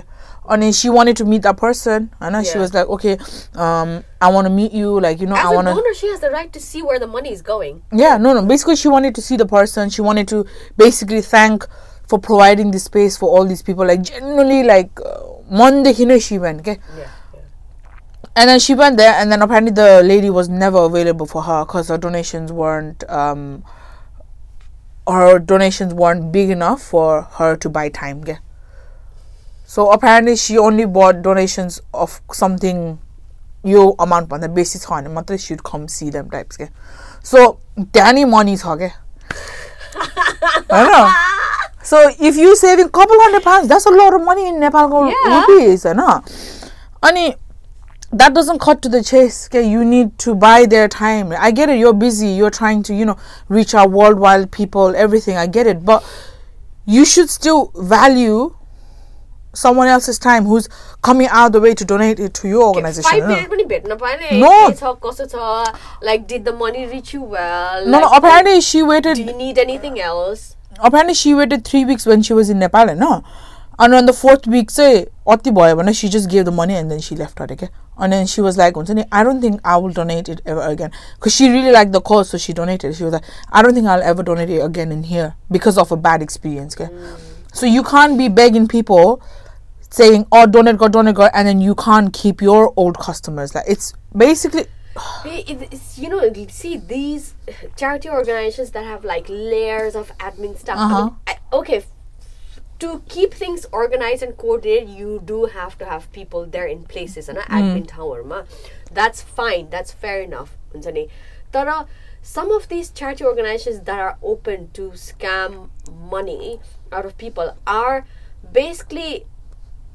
and then she wanted to meet that person. And then yeah. she was like okay um i want to meet you like you know As i want to she has the right to see where the money is going. Yeah no no. Basically she wanted to see the person. She wanted to basically thank for providing the space for all these people. Like generally like uh, monday uh, she went okay? Yeah and then she went there and then apparently the lady was never available for her because her donations weren't um her donations weren't big enough for her to buy time yeah. so apparently she only bought donations of something yo amount भन्दा बेसी छ भने मात्रै she would come see them types के so त्यहाँ नि money छ के होइन so if you saving couple hundred pounds that's a lot of money in नेपालको Yeah. rupees होइन अनि that doesn't cut to the chase. Okay, you need to buy their time. I get it. You're busy. You're trying to, you know, reach out worldwide people. Everything. I get it. But you should still value someone else's time who's coming out of the way to donate it to your organization. Five no? minutes पनि भेट्न पाएन No. के छ कसो छ like did the money reach you well No, no. Like, Apparently, she waited. do you need anything else apparently she waited three weeks when she was in Nepal होइन and on the fourth week चाहिँ अति भयो भने she just gave the money and then she left her okay and then she was like हुन्छ नि I don't think I will donate it ever again because she really liked the cause so she donated she was like I don't think I'll ever donate it again in here because of a bad experience okay so you can't be begging people saying, "Oh, don't it go don't it go and then you can't keep your old customers. Like it's basically. it's, you know, see these charity organizations that have like layers of admin stuff. Uh-huh. I mean, I, okay, to keep things organized and coordinated, you do have to have people there in places, and hmm. admin tower ma. That's fine. That's fair enough. but some of these charity organizations that are open to scam money out of people are basically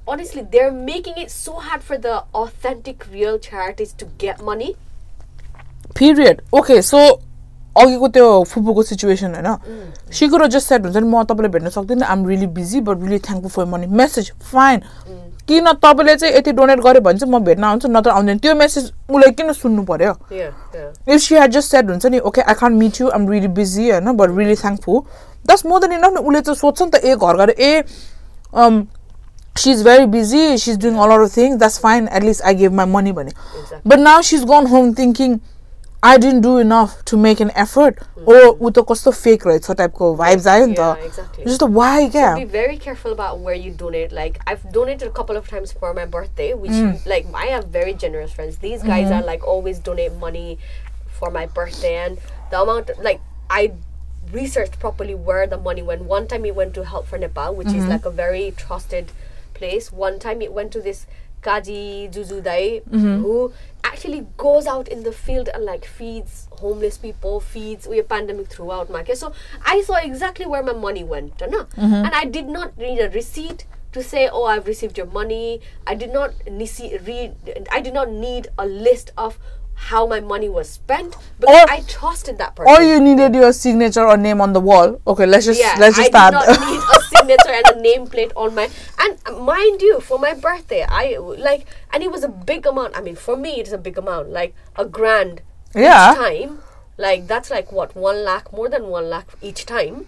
honestly they're making it so hard for the authentic real charities to get money. Period okay so अघिको त्यो फुपूको situation होइन सिकुरो just set हुन्छ नि म तपाईँलाई भेट्न सक्दिनँ आम really busy but really thankful for money message fine किन तपाईँले चाहिँ यति डोनेट गर्यो भने चाहिँ म भेट्न आउँछु नत्र आउँदैन त्यो मेसेज उसलाई किन सुन्नु पर्यो if she had just said हुन्छ नि okay I can't meet you um really busy होइन but really thankful that's more than enough नि उसले चाहिँ सोध्छ नि त ए घर गएर ए she's very busy she's doing a lot of things that's fine at least i gave my money money exactly. but now she's gone home thinking I didn't do enough to make an effort. Mm. Or with the cost of fake right, so type of vibes I yeah, exactly. Just why yeah. So be very careful about where you donate. Like I've donated a couple of times for my birthday, which mm. like I have very generous friends. These guys mm-hmm. are like always donate money for my birthday and the amount like I researched properly where the money went. One time we went to help for Nepal, which mm-hmm. is like a very trusted place. One time it went to this Kaji Jujudai mm-hmm. who actually goes out in the field and like feeds homeless people, feeds we a pandemic throughout case. So I saw exactly where my money went, you know? Mm-hmm. and I did not need a receipt to say, "Oh, I've received your money." I did not nisi- read. I did not need a list of how my money was spent because Or- I trusted that person. Or you needed your signature or name on the wall. Okay, let's just yeah, let's just I start. did not need a signature and a nameplate on my. And uh, mind you, for my birthday, I like, and it was a big amount. I mean, for me, it's a big amount, like a grand Yeah. each time. Like that's like what one lakh, more than one lakh each time.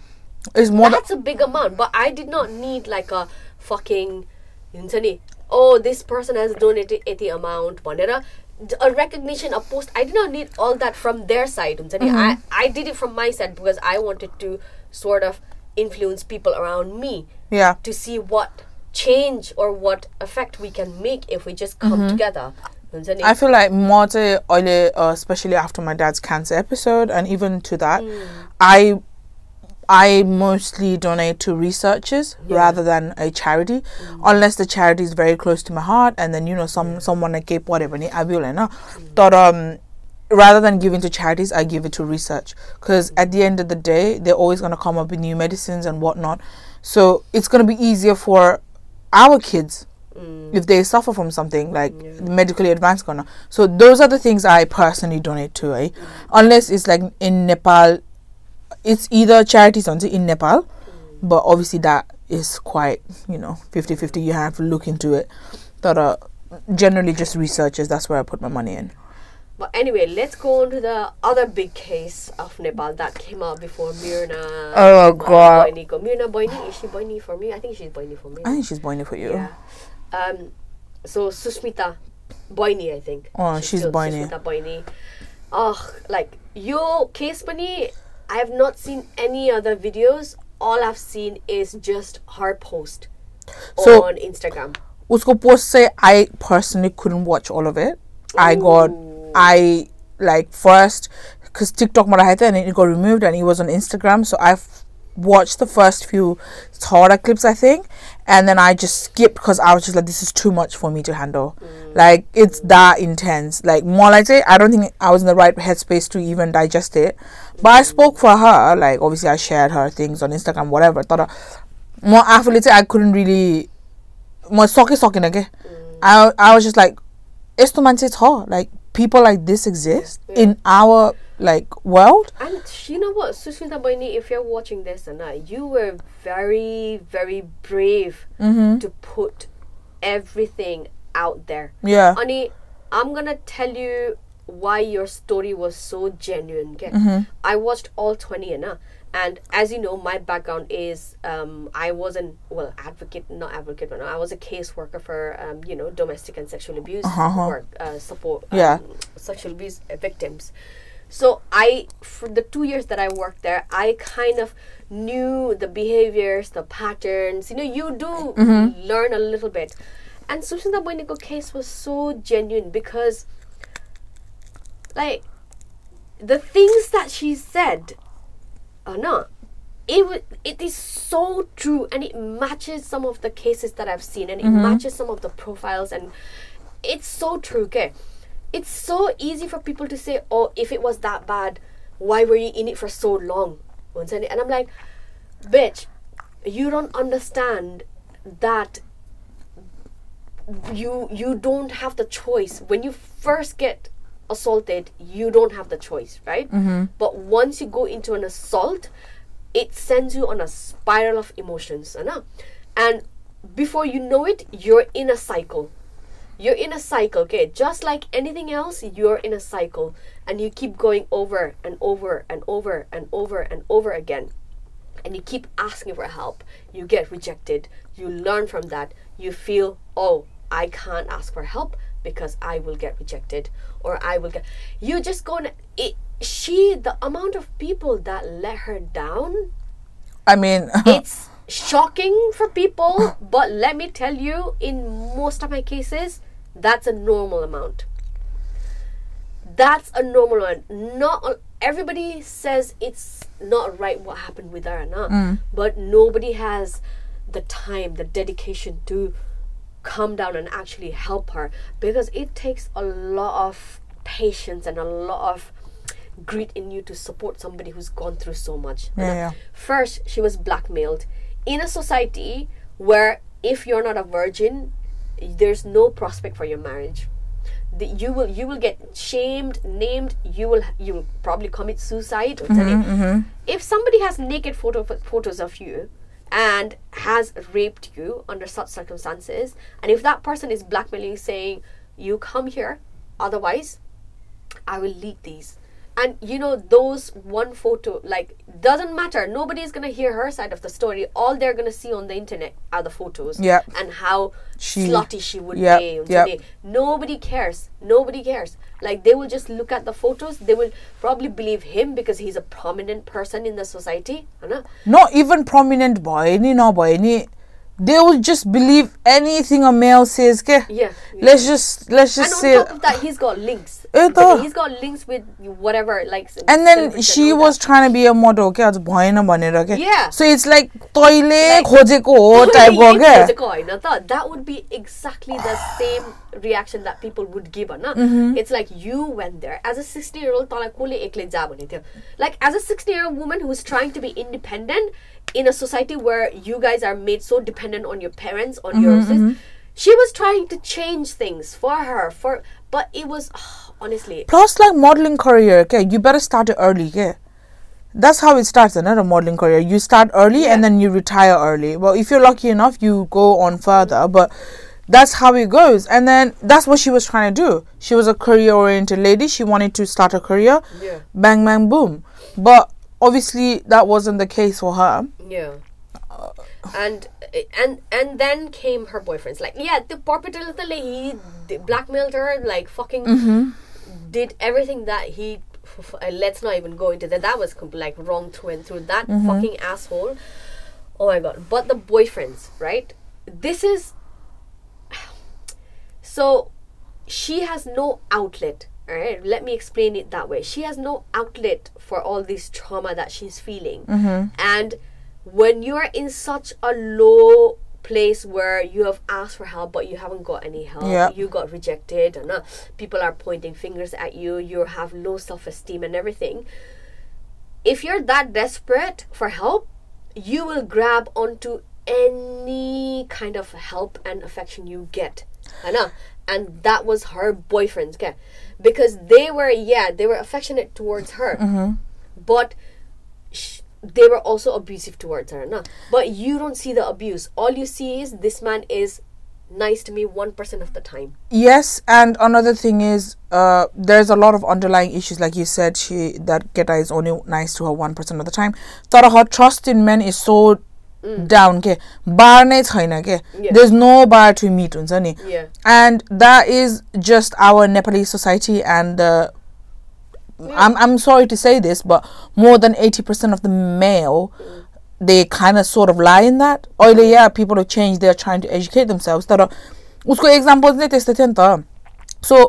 It's more than That's a big amount, but I did not need like a fucking, हुन्छ नि, oh, this person has donated 80 amount, भनेर a recognition, a post. I did not need all that from their side. Um, mm-hmm. I, I did it from my side because I wanted to sort of influence people around me. Yeah. To see what change or what effect we can make if we just come mm-hmm. together. Um, I feel like more to, uh, especially after my dad's cancer episode, and even to that, mm. I I mostly donate to researchers yeah. rather than a charity, mm. unless the charity is very close to my heart, and then you know some someone like keep whatever ni abule na. But um, rather than giving to charities, I give it to research because at the end of the day, they're always gonna come up with new medicines and whatnot. So it's gonna be easier for our kids Mm. if they suffer from something like yeah. medically advanced gonna so those are the things i personally donate to eh? mm. unless it's like in nepal it's either charities on in Nepal, but obviously that is quite you know 50-50. You have to look into it. But uh, generally just researchers. That's where I put my money in. But anyway, let's go on to the other big case of Nepal that came out before Miruna. Oh, God. Boiniko. Mirna Boini, is she Boini for me? I think she's Boini for me. I think she's boining for you. Yeah. Um, so Susmita Boini, I think. Oh, she's still Boini. Susmita Boini. Oh, like your case pani, I have not seen any other videos. All I've seen is just her post so, on Instagram. Usko post say I personally couldn't watch all of it. Ooh. I got I like first because TikTok mara hai and it got removed and it was on Instagram. So I watched the first few Tora clips, I think, and then I just skipped because I was just like, this is too much for me to handle. Mm. Like it's that intense. Like more like it, I don't think I was in the right headspace to even digest it. But I spoke for her. Like obviously, I shared her things on Instagram, whatever. Thought more after later, I couldn't really. My socky socking again. Mm. I I was just like, it's too much it's hard. Like people like this exist yeah. in our like world And you know what, Susmita Boini, if you're watching this and uh, you were very, very brave Mm-hmm. to put everything out there. yeah Ani, I'm gonna tell you why your story was so genuine. Okay? Mm-hmm. I watched all 20 and uh, and as you know, my background is um, I was an well advocate, not advocate, but no, I was a caseworker for um, you know domestic and sexual abuse work uh, support, um, Yeah. sexual abuse victims. So I, for the two years that I worked there, I kind of knew the behaviors, the patterns. You know, you do mm-hmm. learn a little bit. And Susmita Boiniko case was so genuine because, like, the things that she said are not. It, wa- it is so true and it matches some of the cases that I've seen and it mm-hmm. matches some of the profiles and it's so true, okay? It's so easy for people to say, oh, if it was that bad, why were you in it for so long? And I'm like, bitch, you don't understand that you you don't have the choice. When you first get assaulted you don't have the choice right? Mm-hmm. But once you go into an assault it sends you on a spiral of emotions and before you know it you're in a cycle you're in a cycle okay just like anything else you're in a cycle and you keep going over and over and over and over and over again and you keep asking for help, you get rejected. You learn from that. You feel, oh, I can't ask for help because I will get rejected or I will get. You just go. and- It, she, the amount of people that let her down, I mean it's shocking for people. But let me tell you, in most of my cases, that's a normal amount. That's a normal one. Not everybody says it's not right what happened with her, nah. Mm. but nobody has the time, the dedication to come down and actually help her because it takes a lot of patience and a lot of grit in you to support somebody who's gone through so much. Yeah, yeah. First, she was blackmailed in a society where if you're not a virgin, there's no prospect for your marriage. The, you will you will get shamed, named. You will you will probably commit suicide. or something. Mm-hmm, mm-hmm. If somebody has naked photo photos of you and has raped you under such circumstances, and if that person is blackmailing, saying you come here, otherwise I will leak these and you know those one photo like doesn't matter. Nobody's gonna hear her side of the story. All they're gonna see on the internet are the photos yeah. and how she, slutty she would yep, be yep. today. Nobody cares. Nobody cares. Like they will just look at the photos. They will probably believe him because he's a prominent person in the society not even prominent boy any no boy any they will just believe anything a male says okay? Yeah, yeah, let's just let's just and on say top of that he's got links. Eh, त. He's got links with whatever, like. and then celebrities she all was trying to be a model के आज भएन भनेर के Yeah. so it's like तैले Like- खोजेको हो that. टाइपको यही के खोजेको होइन त? That would be exactly the same reaction that people would give होइन Mm-hmm. it's like you went there as a 16 year old तँलाई कसले एक्लै जा भने थियो like as a 16 year old woman who's trying to be independent in a society where you guys are made so dependent on your parents on Mm-hmm, your sis- she was trying to change things for her for but it was honestly Plus, like modeling career, okay, you better start it early, okay. That's how it starts, isn't it? A modeling career. You start early and then you retire early. Well, if you're lucky enough, you go on further, but that's how it goes. And then that's what she was trying to do. She was a career oriented lady. She wanted to start a career. Yeah. Bang, bang, boom. But obviously, that wasn't the case for her. Yeah. And and and then came her boyfriends. Like, yeah, the Porpital he d- blackmailed her, like fucking mm-hmm. Did everything that he let's not even go into that. That was like wrong through and through. That mm-hmm. fucking asshole. Oh my god. But the boyfriends, right? This is so she has no outlet. All right, let me explain it that way. She has no outlet for all this trauma that she's feeling, mm-hmm. and when you're in such a low place where you have asked for help but you haven't got any help, Yeah. you got rejected, and uh, people are pointing fingers at you. You have low self-esteem and everything. If you're that desperate for help, you will grab onto any kind of help and affection you get. I know. And that was her boyfriend's okay? Because they were, yeah, they were affectionate towards her. But sh- they were also abusive towards her. No? But you don't see the abuse. All you see is this man is nice to me 1% of the time. Yes, and another thing is, uh, there's a lot of underlying issues, like you said. She that Geta is only nice to her one percent of the time. तर her trust in men is so down के बार नै छैन के Yeah. there's no bar to meet हुन्छ नि Yeah. and that is just our Nepali society and uh, I'm I'm sorry to say this but more than 80% of the male they kind of sort of lie in that अहिले yeah people have changed they're trying to educate themselves तर उसको examples नै त्यस्तो थियो नि त so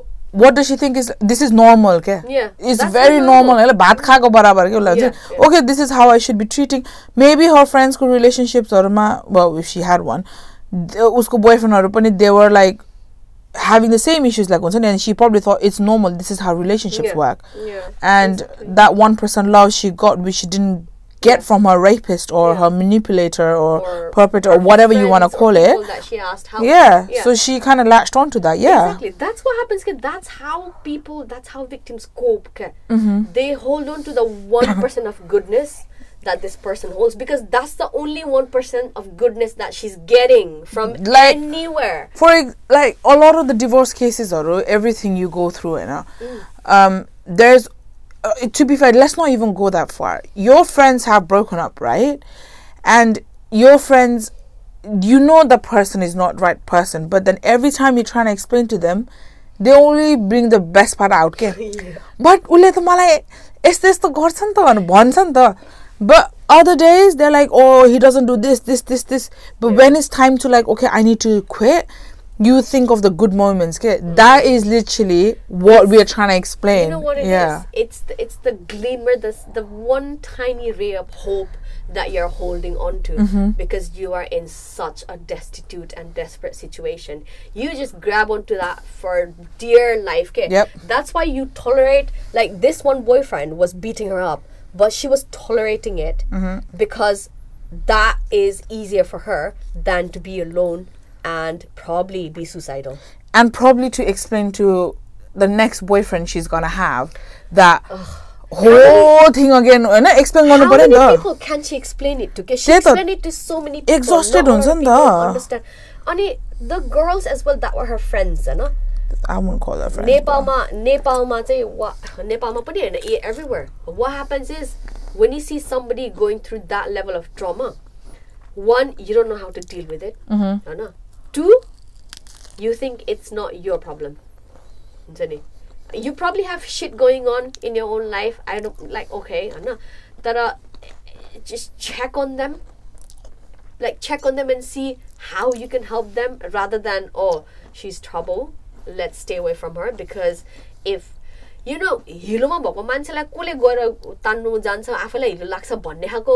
what does she think is this is normal के Yeah, it's that's very not normal normal. होइन भात खाएको बराबर के उसलाई Yeah, चाहिँ yeah. okay this is how I should be treating maybe her friends को relationships-हरूमा well if she had one th- उसको boyfriend-हरू पनि they were like having the same issues like Onsani and she probably thought it's normal this is how relationships yeah. work yeah. and exactly. that 1% person love she got which she didn't get from her rapist or yeah. her manipulator or, or perpetrator or whatever you want to call it. Yeah. yeah. so she kind of latched onto that. Yeah, exactly. That's what happens. Ke. That's how people. That's how victims cope. Mm-hmm. They hold on to the one person percent of goodness that this person holds because that's the only one percent of goodness that she's getting from Like- anywhere. for ex- like a lot of the divorce cases or everything you go through you know um there's uh, to be fair let's not even go that far your friends have broken up right and your friends you know the person is not right person but then every time you're trying to explain to them they only bring the best part out के but उसले त मलाई यस्तो यस्तो गर्छ नि त भनेर भन्छ नि त but other days they're like oh he doesn't do this this this this but when it's time to like okay I need to quit you think of the good moments okay that is literally what we are trying to explain You know what it is? yeah It's the, it's the glimmer, the the one tiny ray of hope that you're holding on to Mm-hmm. because you are in such a destitute and desperate situation. You just grab onto that for dear life. Okay? Yep. That's why you tolerate. Like this one boyfriend was beating her up, but she was tolerating it Mm-hmm. because that is easier for her than to be alone and probably be suicidal. and probably to explain to the next boyfriend she's gonna have that whole thing again होइन explain गर्नु How पर्यो many नि त people can she explain it to? Can she त्यही त। explain it to so many people? Exhausted Not a lot हुन्छ of नि people त। Understand. अनि the girls as well that were her friends, होइन? I wouldn't call her friend नेपालमा नेपालमा चाहिँ वा नेपालमा पनि होइन ए- everywhere. What happens is when you see somebody going through that level of trauma, one you don't know how to deal with it, होइन? Two, you think it's not your problem. हुन्छ नि? You probably have shit going on in your own life. I don't like okay, होइन? तर just check on them like check on them and see how you can help them rather than oh she's trouble let's stay away from her because if you know हिलोमा भएको मान्छेलाई कसले गएर तान्नु जान्छ आफैलाई हिलो लाग्छ भन्ने खालको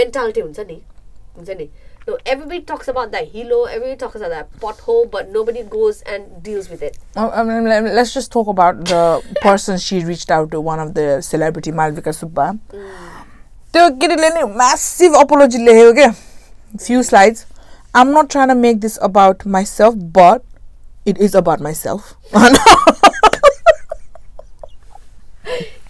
मेन्टालिटी हुन्छ नि हुन्छ नि No, everybody talks about that hilo, everybody talks about that pothole, but nobody goes and deals with it. Oh, I mean, let- let's just talk about the person she reached out to, one of the celebrity, Malvika Subba. त्यो केटीले नि massive apology लेखेको क्या few slides आम नट ट्राइन make this about my self but it is about myself.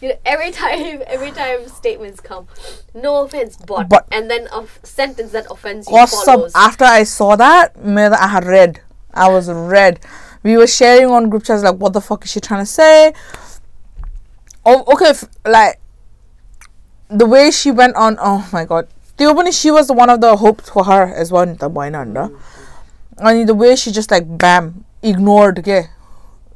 you know, every time, every time statements come, no offense, but, but and then a f- sentence that offends you follows. After I saw that, I had read. I was red. We were sharing on group chats like, what the fuck is she trying to say? Oh, okay, f- like the way she went on. Oh my god, the opening she was one of the hopes for her as well. The boy, mm-hmm. and the way she just like bam ignored, okay,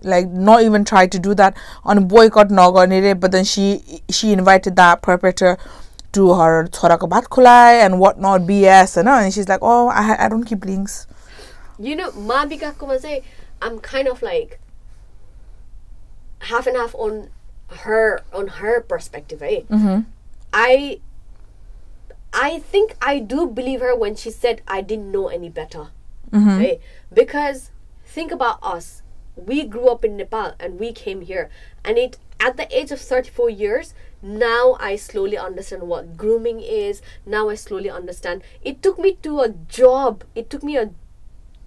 like not even tried to do that on boycott naganire, but then she she invited that perpetrator to her chorako bhat khulai and whatnot BS and, and she's like oh I, I don't keep links You know, Malvika Kumase, I'm kind of like half and half on her on her perspective, eh? mm-hmm. I I think I do believe her when she said I didn't know any better. Mm-hmm. eh? Because think about us. We grew up in Nepal and we came here and it at the age of 34 years now I slowly understand what grooming is. Now I slowly understand. It took me to a job. It took me a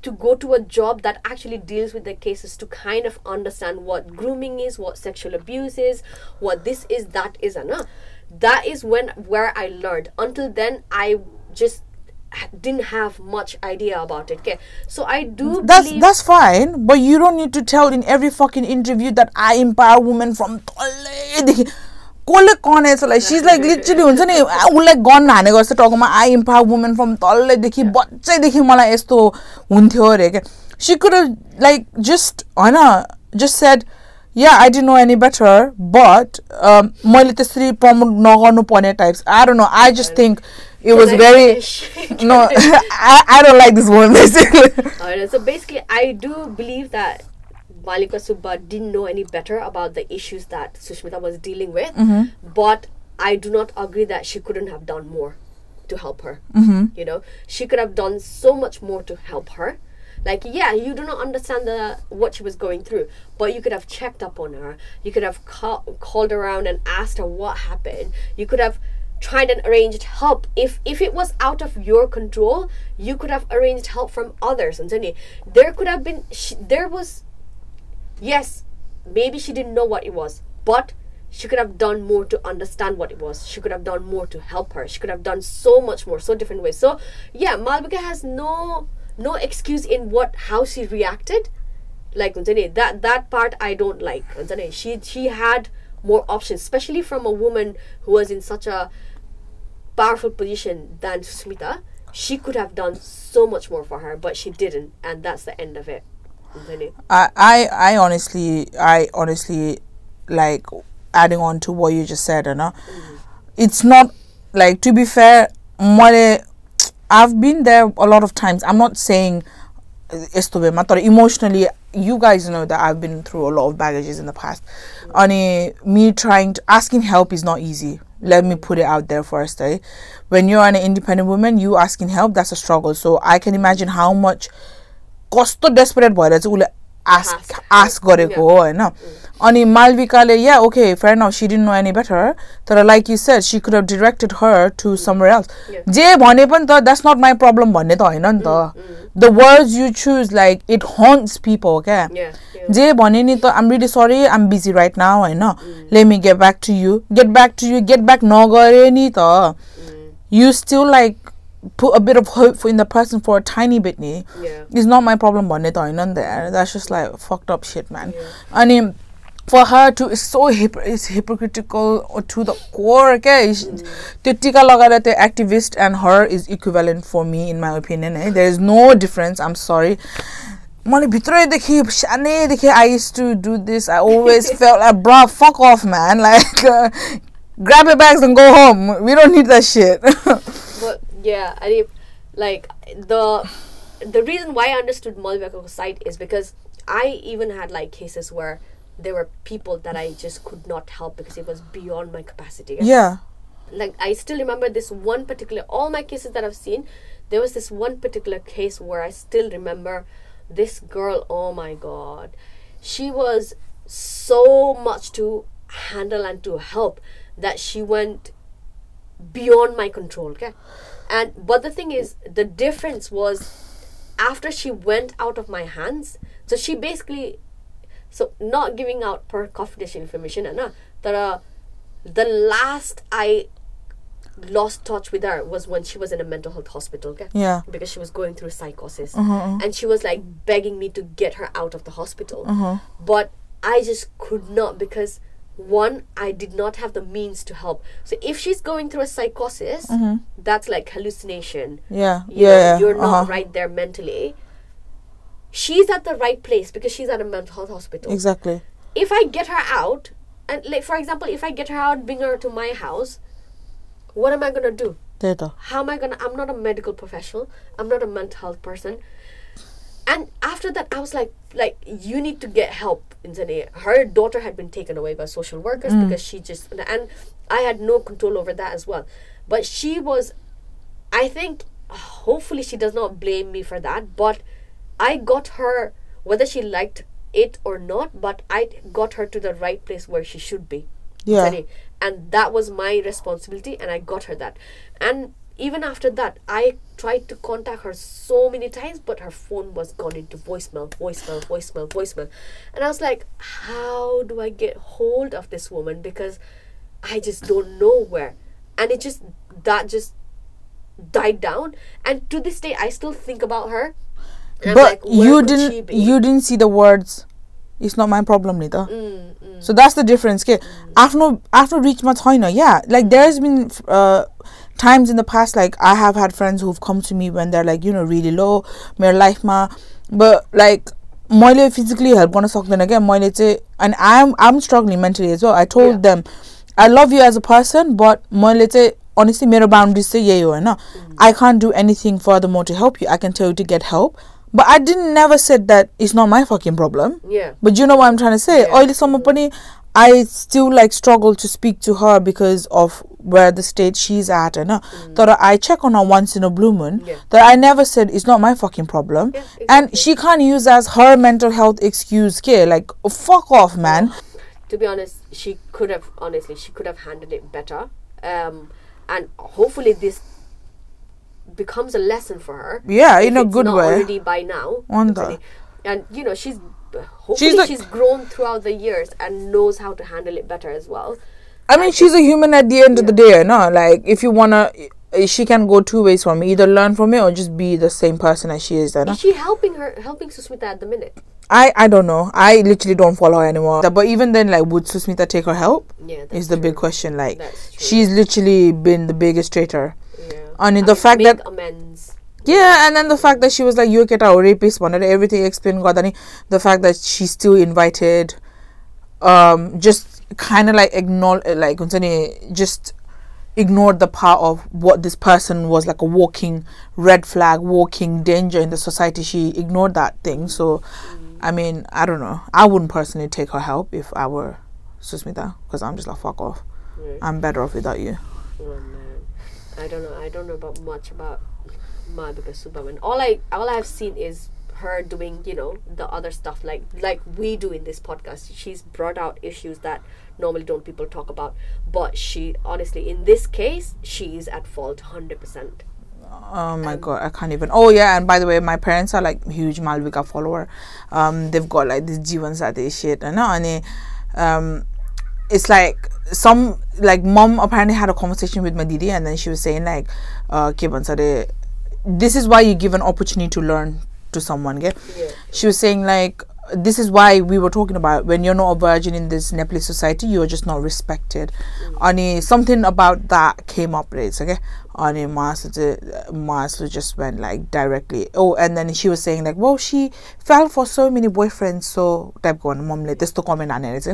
to go to a job that actually deals with the cases to kind of understand what grooming is, what sexual abuse is, what this is, that is, and uh, that is when where I learned. Until then, I just didn't have much idea about it. Okay, so I do that's believe that's fine but you don't need to tell in every fucking interview that I empower women from तल्लैदेखि कसले कनेछ like she's like literally हुन्छ नि उसलाई gun हानेको जस्तो टाउकोमा आई empower women from तल्लैदेखि बच्चैदेखि मलाई यस्तो हुन्थ्यो अरे क्या सी कुड लाइक जस्ट होइन जस्ट सेड या आई डि नो एनी बेटर बट मैले त्यसरी प्रमोट नगर्नु पर्ने types I don't know I just think it was very no I, I don't like this one basically. Right, so basically i do believe that Malvika Subba didn't know any better about the issues that sushmita was dealing with mm-hmm. but i do not agree that she couldn't have done more to help her mm-hmm. you know? She could have done so much more to help her. Like yeah you do not understand the what she was going through but you could have checked up on her. You could have ca- called around and asked her what happened. You could have tried and arranged help. If if it was out of your control, you could have arranged help from others. And there could have been she, there was yes, maybe she didn't know what it was, but she could have done more to understand what it was. She could have done more to help her. She could have done so much more, so different ways. So yeah, Malvika has no no excuse in what how she reacted. Like that that part I don't like. She she had more options, especially from a woman who was in such a powerful position than Sumita. She could have done so much more for her, but she didn't, and that's the end of it. I, I, I honestly, I honestly, like adding on to what you just said, you know, mm. it's not like to be fair, Mwale, I've been there a lot of times. I'm not saying यस्तो बेमा तर emotionally you guys know that I been through lot of baggages in the past अनि me trying asking help is not easy let me put it out there first eh? when you're an independent woman you asking help that's a struggle so i can imagine how much cost desperate boy that's ask Ask. Ask गरेको हो होइन अनि मालविकाले या okay fair now see didn't no any better तर like you said see could have directed her to summer else Yeah. जे भने पनि त that's not my problem भन्ने त होइन नि त the words you choose like it हन्ट्स people क्या Yeah, yeah. जे भने नि त आम रिली सरी आम बिजी राइट नाउ होइन ले मी get back to you get back to you get back नगरे नि त you still like put a bit of hope for in the person for a tiny bit ni Yeah. is not my problem भन्ने त होइन नि त यार that's just like fucked up shit man अनि for her to is so hypo- is hypocritical to the core क्या is- त्यो टिका लगाएर त्यो activist and her is equivalent for me in my opinion है there is no difference I'm sorry मैले भित्रैदेखि सानैदेखि I used to do this I always felt like bro fuck off man like uh, grab your bags and go home we don't need that shit But yeah, I mean, like the the reason why I understood Malvika's side is because I even had like cases where there were people that I just could not help because it was beyond my capacity. yeah Like I still remember this one particular all my cases that I've seen, there was this one particular case where I still remember this girl. Oh my god, she was so much to handle and to help that she went beyond my control. Okay, and but the thing is, the difference was after she went out of my hands. So she basically, so not giving out per confidential information, and uh, that uh, the last I lost touch with her was when she was in a mental health hospital. Okay? Yeah. Because she was going through psychosis, Uh-huh. and she was like begging me to get her out of the hospital. Uh-huh. But I just could not because one, I did not have the means to help. So if she's going through a psychosis, that's like hallucination. Yeah. You Mm-hmm. Yeah. know, yeah. you're not uh-huh. right there mentally. She's at the right place because she's at a mental health hospital Exactly. if I get her out, and like for example, if I get her out, bring her to my house, what am I gonna do? Data. How am I gonna? I'm not a medical professional. I'm not a mental health person. And after that, I was like, like you need to get help. in Inzani, her daughter had been taken away by social workers mm. because she just and I had no control over that as well. But she was, I think, hopefully she does not blame me for that. But I got her whether she liked it or not. But I got her to the right place where she should be. Yeah. Inzani. And that was my responsibility, and I got her that. And even after that, I tried to contact her so many times, but her phone was gone into voicemail, voicemail, voicemail, voicemail. And I was like, how do I get hold of this woman? Because I just don't know where. And it just, that just died down. And to this day, I still think about her. But like, you didn't. You didn't see the words. It's not my problem, neither. Mm, So that's the difference. Okay, after after reach my time, yeah. Like there's been uh times in the past, like I have had friends who've come to me when they're like you know really low, my life ma, but like मैले physically help गर्न सक्दैन क्या मैले चाहिँ and I'm I'm struggling mentally as well. I told Yeah. them I love you as a person, but मैले चाहिँ honestly मेरो boundaries चाहिँ यही हो होइन I can't do anything furthermore to help you. I can tell you to get help. But I didn't never said that it's not my fucking problem. yeah. But you know what I'm trying to say? Yeah. अहिलेसम्म पनि I still like struggle to speak to her because of where the state she's at and uh, mm. that I check on her once in a blue moon yeah. that I never said it's not my fucking problem yeah, exactly. and she can't use as her mental health excuse care like fuck off man to be honest she could have honestly she could have handled it better um, and hopefully this becomes a lesson for her yeah in a good way already by now Wonder. and you know she's hopefully like- she's grown throughout the years and knows how to handle it better as well. I mean she's a human at the end of the day no like if you wanna eh, she can go two ways from it either learn from it or just be the same person as she is know? Is she helping her helping Susmita at the minute? I I don't know. I literally don't follow her anymore. But even then, like, would Susmita take her help? Yeah, that's Is the big question. Like, true. she's literally been the biggest traitor. Yeah. And I the mean, fact that amends. Yeah, and then the fact that she was like, "You get a rapist," wanted everything explained. God, and the fact that she still invited, um, just kind of like ignore, like, just ignored the part of what this person was like a walking red flag, walking danger in the society. She ignored that thing. So, I mean, I don't know. I wouldn't personally take her help if I were Susmita because I'm just like fuck off. Right. I'm better off without you. Oh man, I don't know. I don't know about much about because superwoman All I all I've seen is her doing you know the other stuff like like we do in this podcast she's brought out issues that normally don't people talk about but she honestly in this case she is at fault 100% Oh my um, god, I can't even. Oh yeah, and by the way, my parents are like huge Malvika follower. Um, they've got like this Jivan Sade shit and know. and um, it's like some like mom apparently had a conversation with my didi and then she was saying like, uh, Kiban this is why you give an opportunity to learn to someone. Okay? Yeah. She was saying like. This is why we were talking about when you're not a virgin in this Nepalese society, you're just not respected. And something about that came up, right? Okay, and Masla just went like directly. Oh, and then she was saying like, well, she fell for so many boyfriends, so type one mom let this to comment on it.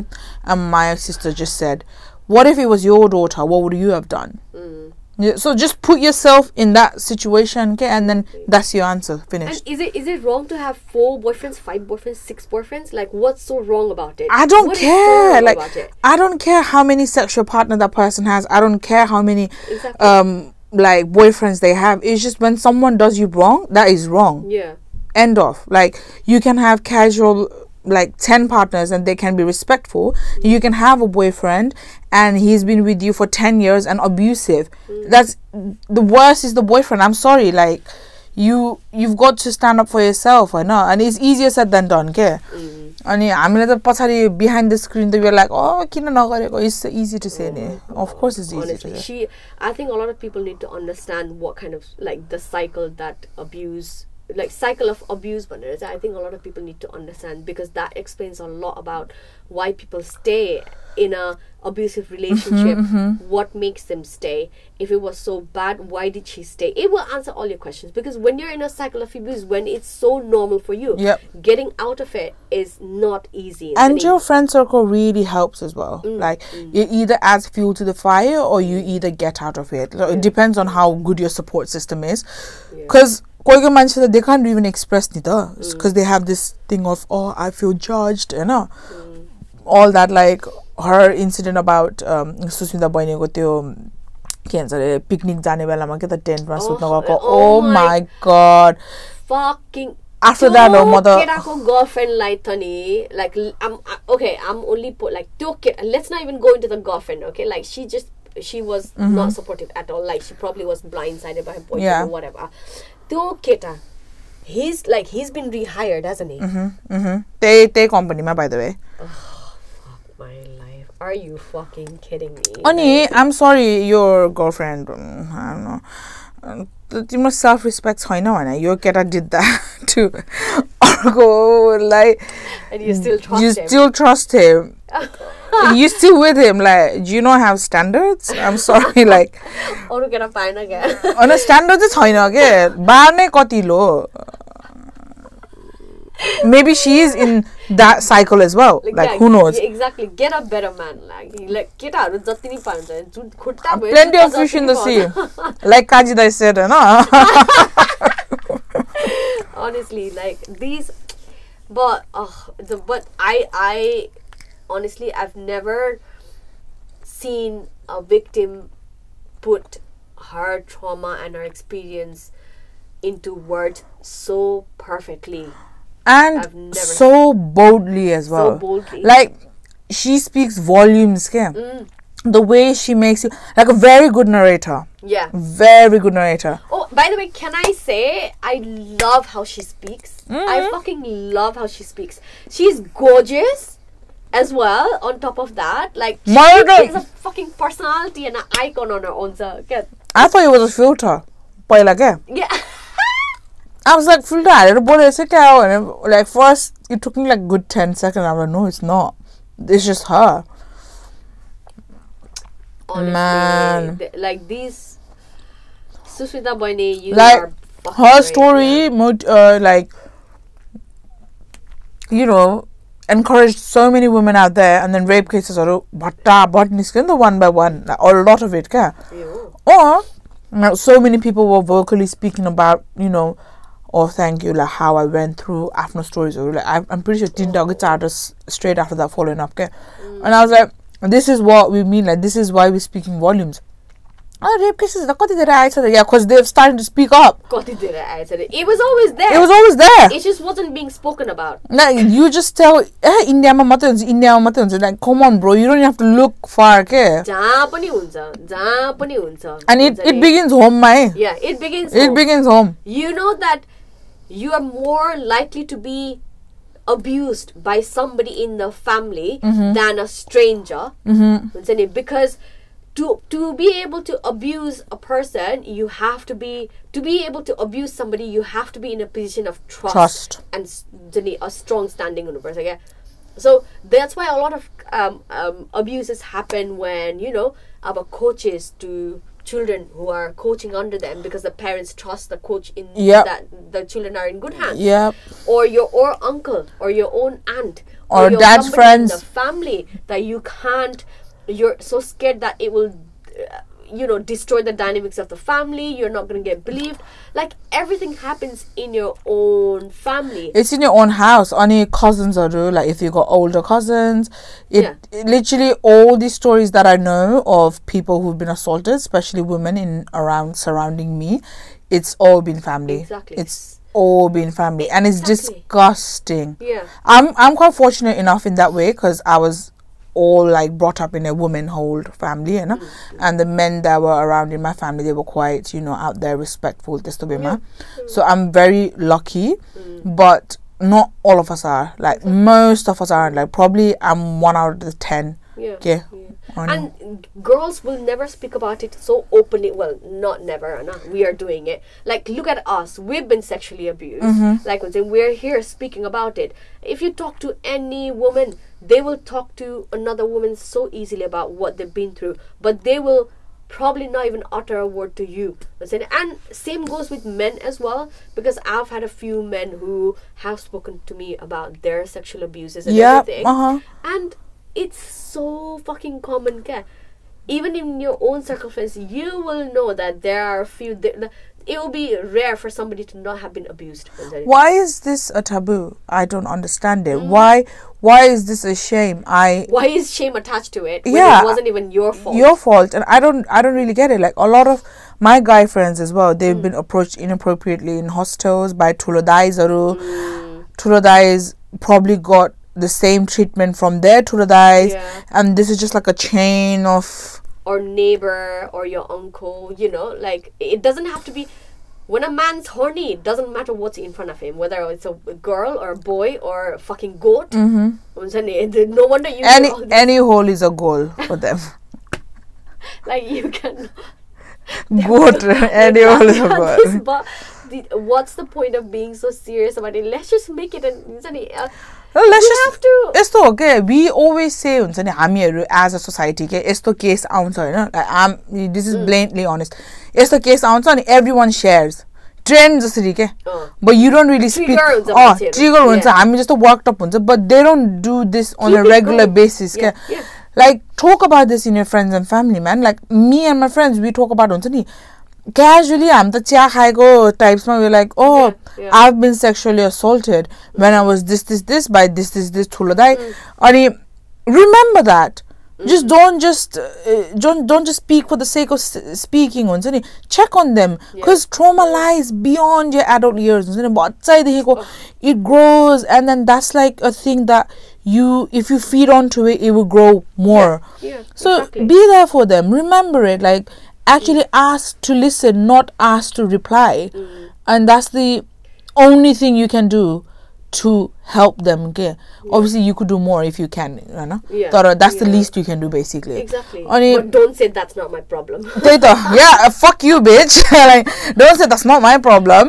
And my sister just said, what if it was your daughter? What would you have done? Mm. Yeah, so just put yourself in that situation, okay, and then that's your answer. Finished. And is it is it wrong to have four boyfriends, five boyfriends, six boyfriends? Like, what's so wrong about it? I don't What so care. wrong Like? I don't care how many sexual partner that person has. I don't care how many Exactly. um like boyfriends they have it's just when someone does you wrong that is wrong Yeah. end of like you can have casual like 10 partners and they can be respectful you can have a boyfriend and he's been with you for 10 years and abusive that's the worst is the boyfriend i'm sorry like you you've got to stand up for yourself i know and it's easier said than done के अनि हामीले त पछाडि behind the screen त we're like oh किन नगरेको it's easy to say नि of course it's easy to Honestly, say she. I think a lot of people need to understand what kind of like the cycle that abuse, like cycle of abuse, but I think a lot of people need to understand because that explains a lot about why people stay in a abusive mm-hmm, relationship. Mm-hmm. What makes them stay? If it was so bad, why did she stay? It will answer all your questions because when you're in a cycle of abuse, when it's so normal for you, Yep. getting out of it is not easy. and your friend circle really helps as well mm, like mm. it either adds fuel to the fire or you either get out of it So it depends on how good your support system is because they can't even express it because they have this thing of oh i feel judged you know all that like her incident about um, Sushmita बहिनीको त्यो के भन्छ अरे picnic जाने बेलामा के त टेन्टमा सुत्न गएको oh ओ my- माई गड fucking After that, त्यो oh, mother- केटाको गर्लफ्रेन्डलाई त नि like I'm I- okay I'm only put like त्यो के let's not even go into the girlfriend okay like she just she was not supportive at all like she probably was blindsided by her boyfriend Yeah. or whatever त्यो केटा he's like he's been rehired hasn't he त्यही त्यही कम्पनीमा by the way my life are you fucking kidding me अनि आइम सरी यो girlfriend no तिम्रो self respect छैन भने यो केटा जित्दा टु अर्कोलाई and you still trust you him still trust him you still with him like do you not have standards i'm sorry like अरू केटा पाएन क्या होइन स्ट्यान्डर्ड चाहिँ छैन के बार नै कति लो maybe she is in that cycle as well like yeah, who knows yeah, exactly get a better man like like केटाहरू जति नि पाउँछ जुन खुट्टा भयो plenty जुत्ता of fish जति in नि the sea पाउँछ। like kajidai said होइन honestly like these but uh, the but i i honestly i've never seen a victim put her trauma and her experience into words so perfectly. And so boldly as well. So boldly. like she speaks volumes yeah Mm. the way she makes you like a very good narrator. Yeah. Very good narrator. Oh by the way can i say i love how she speaks? I fucking love how she speaks. She's gorgeous as well. On top of that, like she is a fucking personality and an icon on her own. So good. I thought it was a filter. Boy, like yeah. Yeah. I was like, filter, I don't bother to and it, like first it took me like good ten seconds. I was like, no, it's not. It's just her. Honestly, Man, th- like these. Susmita Boyne, you like her story, right uh, like you know, encouraged so many women out there and then rape cases are bhatta bhat niskyo the one by one or a lot of it yeah. Or you know, so many people were vocally speaking about you know oh thank you like how I went through after stories. Or like I'm, I'm pretty sure Tinda gets out straight after that following up okay? and I was mm. like this is what we mean like this is why we're speaking volumes other rape cases, yeah, because they've started to speak up. It was always there. It was always there. It just wasn't being spoken about. No, you just tell eh, India ma matans, India ma matans. Like, come on, bro, you don't have to look far, ke. And it, it begins home, my. Eh? Yeah, it begins. It home. begins home. You know that you are more likely to be abused by somebody in the family mm-hmm. than a stranger, mm-hmm. because to to be able to abuse a person you have to be to be able to abuse somebody you have to be in a position of trust, trust. and a strong standing on the person yeah so that's why a lot of um, um, abuses happen when you know our coaches to children who are coaching under them because the parents trust the coach in yep. that the children are in good hands yep. or your or uncle or your own aunt or, or dad's friends the family that you can't you're so scared that it will uh, you know destroy the dynamics of the family you're not going to get believed. Like everything happens in your own family. It's in your own house. Only cousins are do like if you got older cousins it, Yeah. it literally all these stories that i know of people who've been assaulted especially women in around surrounding me it's all been family. Exactly. it's all been family. And it's Exactly. disgusting. Yeah. I'm i'm quite fortunate enough in that way because i was all like brought up in a woman hold family you know Mm-hmm. and the men that were around in my family they were quite you know out there respectful just to be ma. so i'm very lucky Mm. but not all of us are like most of us aren't like probably i'm one out of the ten yeah. Yeah, yeah. And girls will never speak about it so openly well not never no, we are doing it. Like look at us. We've been sexually abused. Mm-hmm. like when we're here speaking about it. If you talk to any woman they will talk to another woman so easily about what they've been through but they will probably not even utter a word to you. And same goes with men as well because i've had a few men who have spoken to me about their sexual abuses and yeah everything. uh-huh. And it's so fucking common care even in your own circumstance you will know that there are a few there, it will be rare for somebody to not have been abused why is this a taboo i don't understand Mm. it why why is this a shame i why is shame attached to it Yeah. it wasn't even your fault your fault and i don't i don't really get it like a lot of my guy friends as well they've Mm. been approached inappropriately in hostels by tulodais aru Mm. tulodais probably got the same treatment from their tulodais Yeah. and this is just like a chain of or neighbor or your uncle you know like it doesn't have to be when a man's horny it doesn't matter what's in front of him whether it's a girl or a boy or a fucking goat. Mm-hmm. no wonder you any any hole is a goal for them. Like you can goat any hole is a goal. bu- the, what's the point of being so serious about it? Let's just make it an uh, let's we just have to यस्तो हो के we always say हुन्छ नि हामीहरू as a society के यस्तो case आउँछ होइन आम दिस इज ब्लेन्टली अनेस्ट यस्तो केस आउँछ अनि एभ्री वान सेयर्स ट्रेन्ड जसरी के अँ। But you don't really speak Trigger हुन्छ अँ मान्छेहरू। ट्रिगर हुन्छ Yeah. हामी जस्तो वर्कटप हुन्छ but they don't do this on a Keep it regular going. Basis क्या Yeah, yeah. like talk about this in your friends and family man like me and my friends we talk about हुन्छ नि casually I'm the chia haigo types man. We're like, oh, yeah, yeah. I've been sexually assaulted when I was this, this, this by this, this, this thuladai. Mm. Remember that. Mm-hmm. Just mm. don't just uh, don't don't just speak for the sake of s- speaking. On check on them because yeah. trauma lies beyond your adult years. Oh. It grows and then that's like a thing that you if you feed onto it it will grow more yeah, yeah, so exactly. be there for them remember it like actually ask to listen not ask to reply. Mm-hmm. And that's the only thing you can do to help them okay obviously you could do more if you can you know Yeah, तर that's the yeah. least you can do basically exactly अनि but don't say that's not my problem त्यही त yeah fuck you bitch like don't say that's not my problem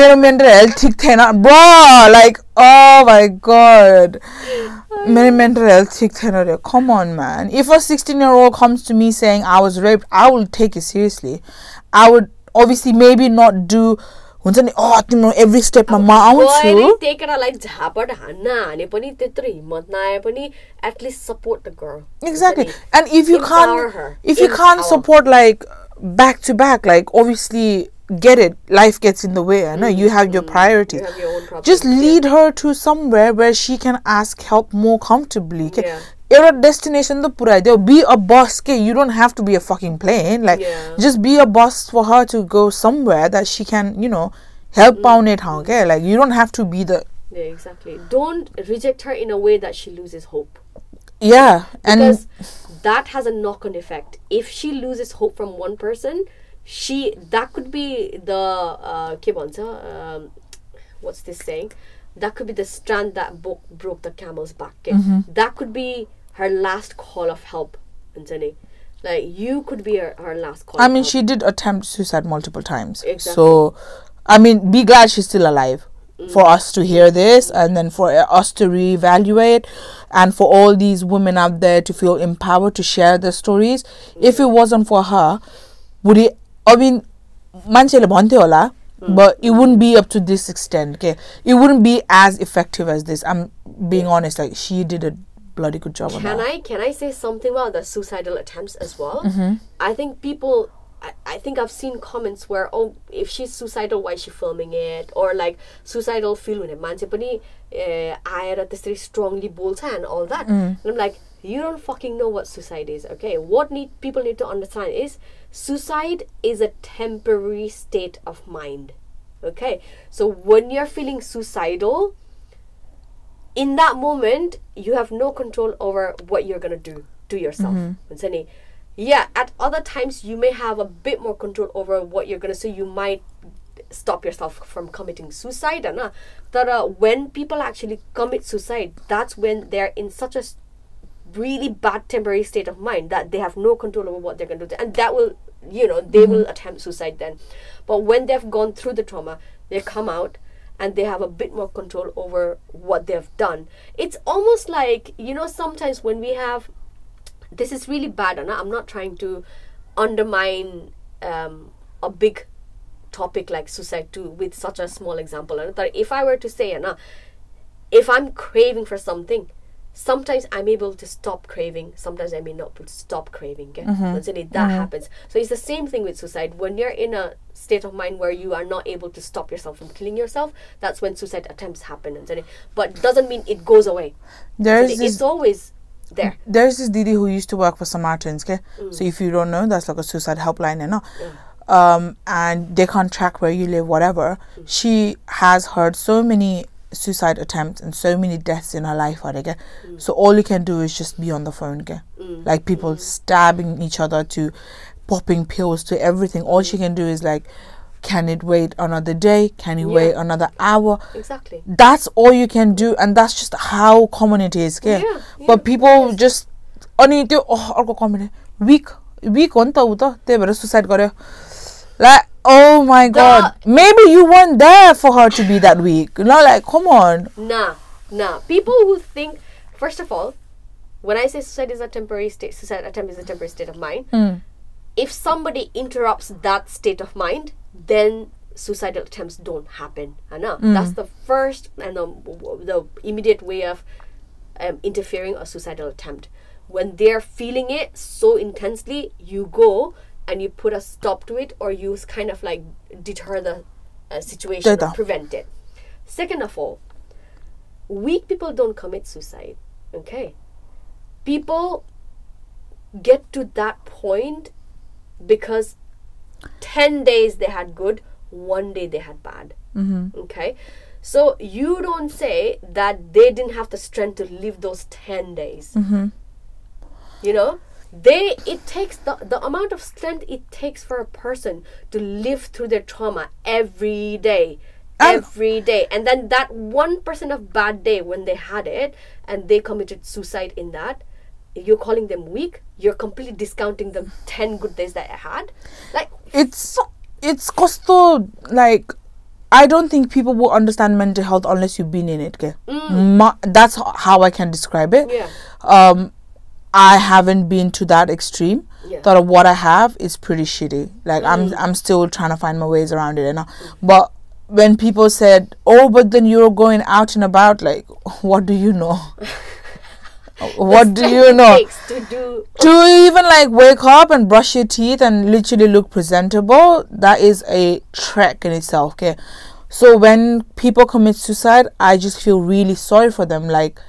मेरो mental health ठिक थिएन bro like oh my god मेरो mental health ठिक थिएन रे come on man if a 16 year old comes to me saying I was raped I will take it seriously I would obviously maybe not do हुन्छ नि अँ तिम्रो every स्टेपमा म आउँछु गएर टेकेरालाई झापड हान्न हाने पनि त्यत्रो हिम्मत नआए पनि at least support the girl exactly and if you Empower can't her. if you can't Empower. support like back to back like obviously get it life gets in the way i know you have your priorities Mm, You have your own problems, just yeah. lead her to somewhere where she can ask help more comfortably okay? Yeah. एउटा destination त पुऱ्याइदियो be a bus के you don't have to be a fucking plane like Yeah. Just be a bus for her to go somewhere that she can you know help Mm. पाउने ठाउँ क्या like you don't have to be the Yeah, exactly. Don't reject her in a way that she loses hope. या end Because that has a knock on effect. If she loses hope from one person, she that could be the uh ke bhन्छ, um, what's this saying? That could be the strand that bo- broke the camel's back. ke. That could be her last call of help, Anjani. Like you could be her, her last call. I mean, she did attempt suicide multiple times. Exactly. So, I mean, be glad she's still alive mm. for us to hear this and then for uh, us to reevaluate and for all these women out there to feel empowered to share their stories mm. if it wasn't for her would it i mean manchele bhante hola mm. but it wouldn't be up to this extent okay it wouldn't be as effective as this i'm being honest like she did a bloody good job on Can that. I can I say something about the suicidal attempts as well? Mm-hmm. I think people. I, I think I've seen comments where oh if she's suicidal why is she filming it or like suicidal feel हुने मान्छे पनि eh, आएर त्यसरी strongly बोल्छ and all that Mm. and I'm like you don't fucking know what suicide is okay what need people need to understand is suicide is a temporary state of mind okay so when you're feeling suicidal in that moment you have no control over what you're going to do to yourself mm-hmm. yeah at other times you may have a bit more control over what you're going to say. you might stop yourself from committing suicide and uh, uh, when people actually commit suicide that's when they're in such a really bad temporary state of mind that they have no control over what they're going to do and that will you know they mm-hmm. will attempt suicide then but when they've gone through the trauma they come out and they have a bit more control over what they've done. It's almost like you know sometimes when we have this is really bad and i'm not trying to undermine um, a big topic like suicide too with such a small example if i were to say Anna, if i'm craving for something sometimes i'm able to stop craving sometimes i may not be able to stop craving okay? Once it, that happens so it's the same thing with suicide when you're in a state of mind where you are not able to stop yourself from killing yourself that's when suicide attempts happen and but doesn't mean it goes away There's it's always there there's this Didi who used to work for Samaritans, okay? Mm. So if you don't know, that's like a suicide helpline, you know? Um, and they can't track where you live, whatever. Mm. She has heard so many suicide attempts and so many deaths in her life, okay? Mm. So all you can do is just be on the phone, okay? Like people stabbing each other to popping pills to everything. All she can do is like, can it wait another day? Can it wait Yeah. another hour? exactly that's all you can do and that's just how common it is के Yeah, yeah, but people just अनि त्यो अह, अर्को comment weak weak हो नि त ऊ त त्यही भएर सुसाइड गर्यो like oh my god maybe you weren't there for her to be that weak you know like come on Nah, nah. People who think, first of all, when I say suicide is a temporary state, suicide attempt is a temporary state of mind. Hmm. If somebody interrupts that state of mind, then suicidal attempts don't happen. Ah, I know hmm. that's the first and the, the immediate way of um, interfering a suicidal attempt. When they're feeling it so intensely, you go and you put a stop to it, or you kind of like deter the uh, situation or prevent it. Second of all, weak people don't commit suicide. Okay, people get to that point because 10 days they had good, one day they had bad. Mm-hmm. Okay, so you don't say that they didn't have the strength to live those 10 days. Mm-hmm. You know, they it takes the, the amount of strength it takes for a person to live through their trauma every day. And- Every day, and then that one percent of bad day when they had it and they committed suicide in that, you're calling them weak. You're completely discounting the ten good days that I had. Like it's it's costo like I don't think people will understand mental health unless you've been in it. Okay? Ma- that's h- how I can describe it. Yeah. Um, I haven't been to that extreme. Yeah. That what I have is pretty shitty. Like I'm mm. I'm still trying to find my ways around it. You know? But when people said, "Oh, but then you're going out and about," like, what do you know? what do you know? to do to even like wake up and brush your teeth and literally look presentable that is a trek in itself okay so when people commit suicide i just feel really sorry for them like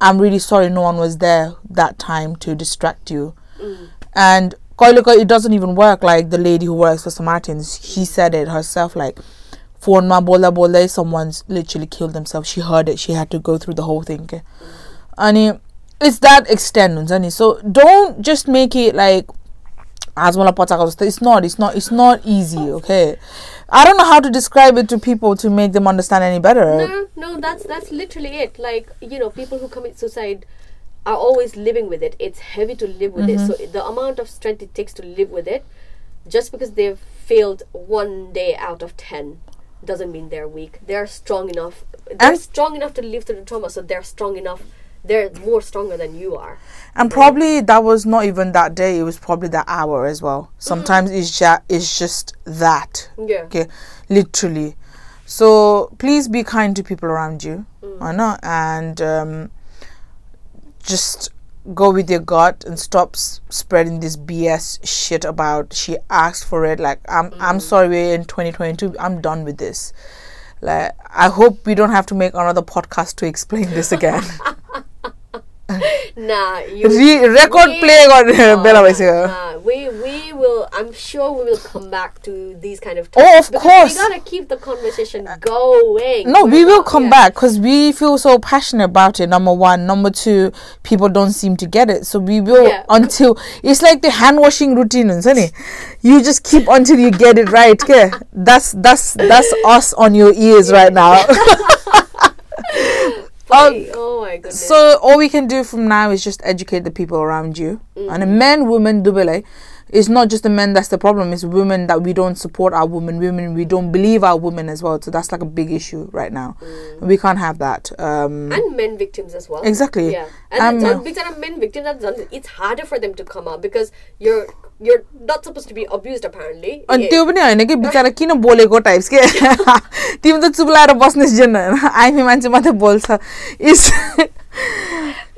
I'm really sorry no one was there that time to distract you. Mm. And Koiloko, it doesn't even work. Like the lady who works for Samaritans, she said it herself. Like, for Bola Bola, someone's literally killed themselves. She heard it. She had to go through the whole thing. Mm. And it's that extent. So don't just make it like as Asmola Potagos. It's not, it's not, it's not easy, okay? I don't know how to describe it to people to make them understand any better. No, no, that's that's literally it. Like, you know, people who commit suicide are always living with it. It's heavy to live with mm-hmm. it. So the amount of strength it takes to live with it, just because they've failed one day out of ten doesn't mean they're weak. They're strong enough. They're and strong enough to live through the trauma, so they're strong enough they're more stronger than you are. and probably that was not even that day it was probably that hour as well sometimes it's just it's just that Yeah. okay literally so please be kind to people around you I know and um, just go with your gut and stop s- spreading this BS shit about she asked for it. Like I'm I'm sorry we're in 2022. I'm done with this. Like I hope we don't have to make another podcast to explain this again. Nah, you. Re- record we- play on Oh, Bella nah, nah. We we will. I'm sure we will come back to these kind of. Oh, of course. We gotta keep the conversation going. No, We're will come yeah. back because we feel so passionate about it. Number one, number two, people don't seem to get it, so we will Yeah. until it's like the hand washing routine, isn't it? You just keep until you get it right. Okay, that's that's that's us on your ears right now. Funny. oh my goodness. so all we can do from now is just educate the people around you, and a men, women, dubele. It's not just the men that's the problem. It's women that we don't support our women. Women we don't believe our women as well. So that's like a big issue right now. We can't have that. Um, and men victims as well. Exactly. Yeah, and Um, because men victims, it's harder for them to come out because you're you're not supposed to be abused apparently. अनि Yeah. त्यो पनि होइन कि बिचरा किन बोलेको types के तिमी त चुप्लाएर बस्ने जेन आइमी मान्छे मात्रै बोल्छ it's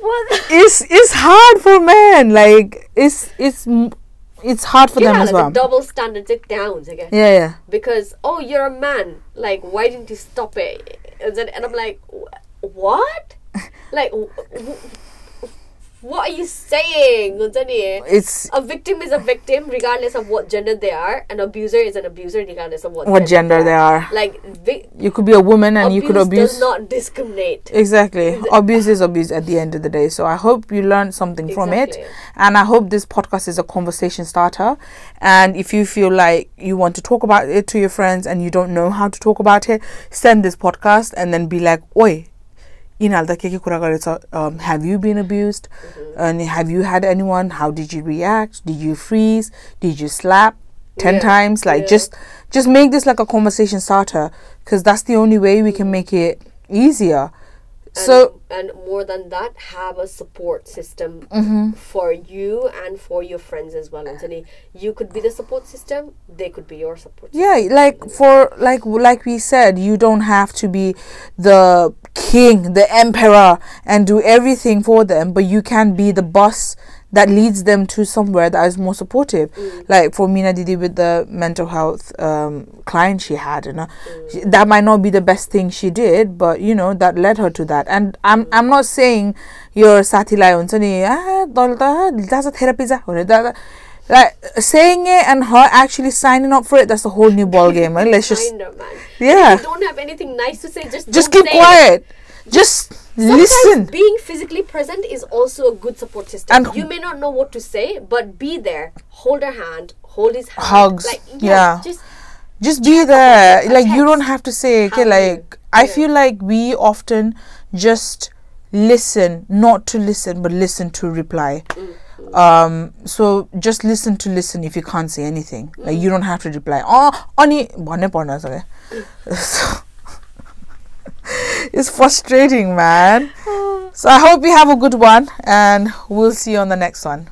What? it's it's hard for men like it's it's it's hard for yeah, them as like well the double standards it downs again. yeah yeah Because oh, you're a man. Like, why didn't you stop it? And, then, and I'm like, "Wh- what? like, wh- wh- what are you saying? It's A victim is a victim regardless of what gender they are. An abuser is an abuser regardless of what, what gender they are Like, vi- you could be a woman and you could abuse does not discriminate. Exactly. Abuse is abuse at the end of the day. So I hope you learned something from it. And I hope this podcast is a conversation starter. And if you feel like you want to talk about it to your friends and you don't know how to talk about it, send this podcast and then be like, Oi, यिनीहरूले के के कुरा गरेछ um, have you been abused and have you had anyone how did you react did you freeze did you slap 10 Yeah, times like yeah. just just make this like a conversation starter because that's the only way we can make it easier And, so and more than that, have a support system Mm-hmm. for you and for your friends as well. Anthony, you could be the support system; they could be your support. system. yeah like for like like we said you don't have to be the king the emperor and do everything for them but you can be the boss that leads them to somewhere that is more supportive. Mm. Like for Mina Didi with the mental health um, client she had, you know, mm. that might not be the best thing she did, but you know that led her to that. And I'm mm. I'm not saying your sathilai huncha ni that's a therapy like saying it and her actually signing up for it that's a whole new ball game right? let's just yeah if you don't have anything nice to say just just keep quiet it. just Listen. Being physically present is also a good support system. And you may not know what to say, but be there. Hold her hand. Hold his hand. Hugs. Like, yeah. yeah. Just just be there. Like you don't have to say. Okay. Like I feel like we often just listen, not to listen, but listen to reply. Mm. Um, so just listen to listen if you can't say anything. mm. Like you mm. don't have to reply. Oh, ani bhanne parna it's frustrating man. So i hope you have a good one and we'll see you on the next one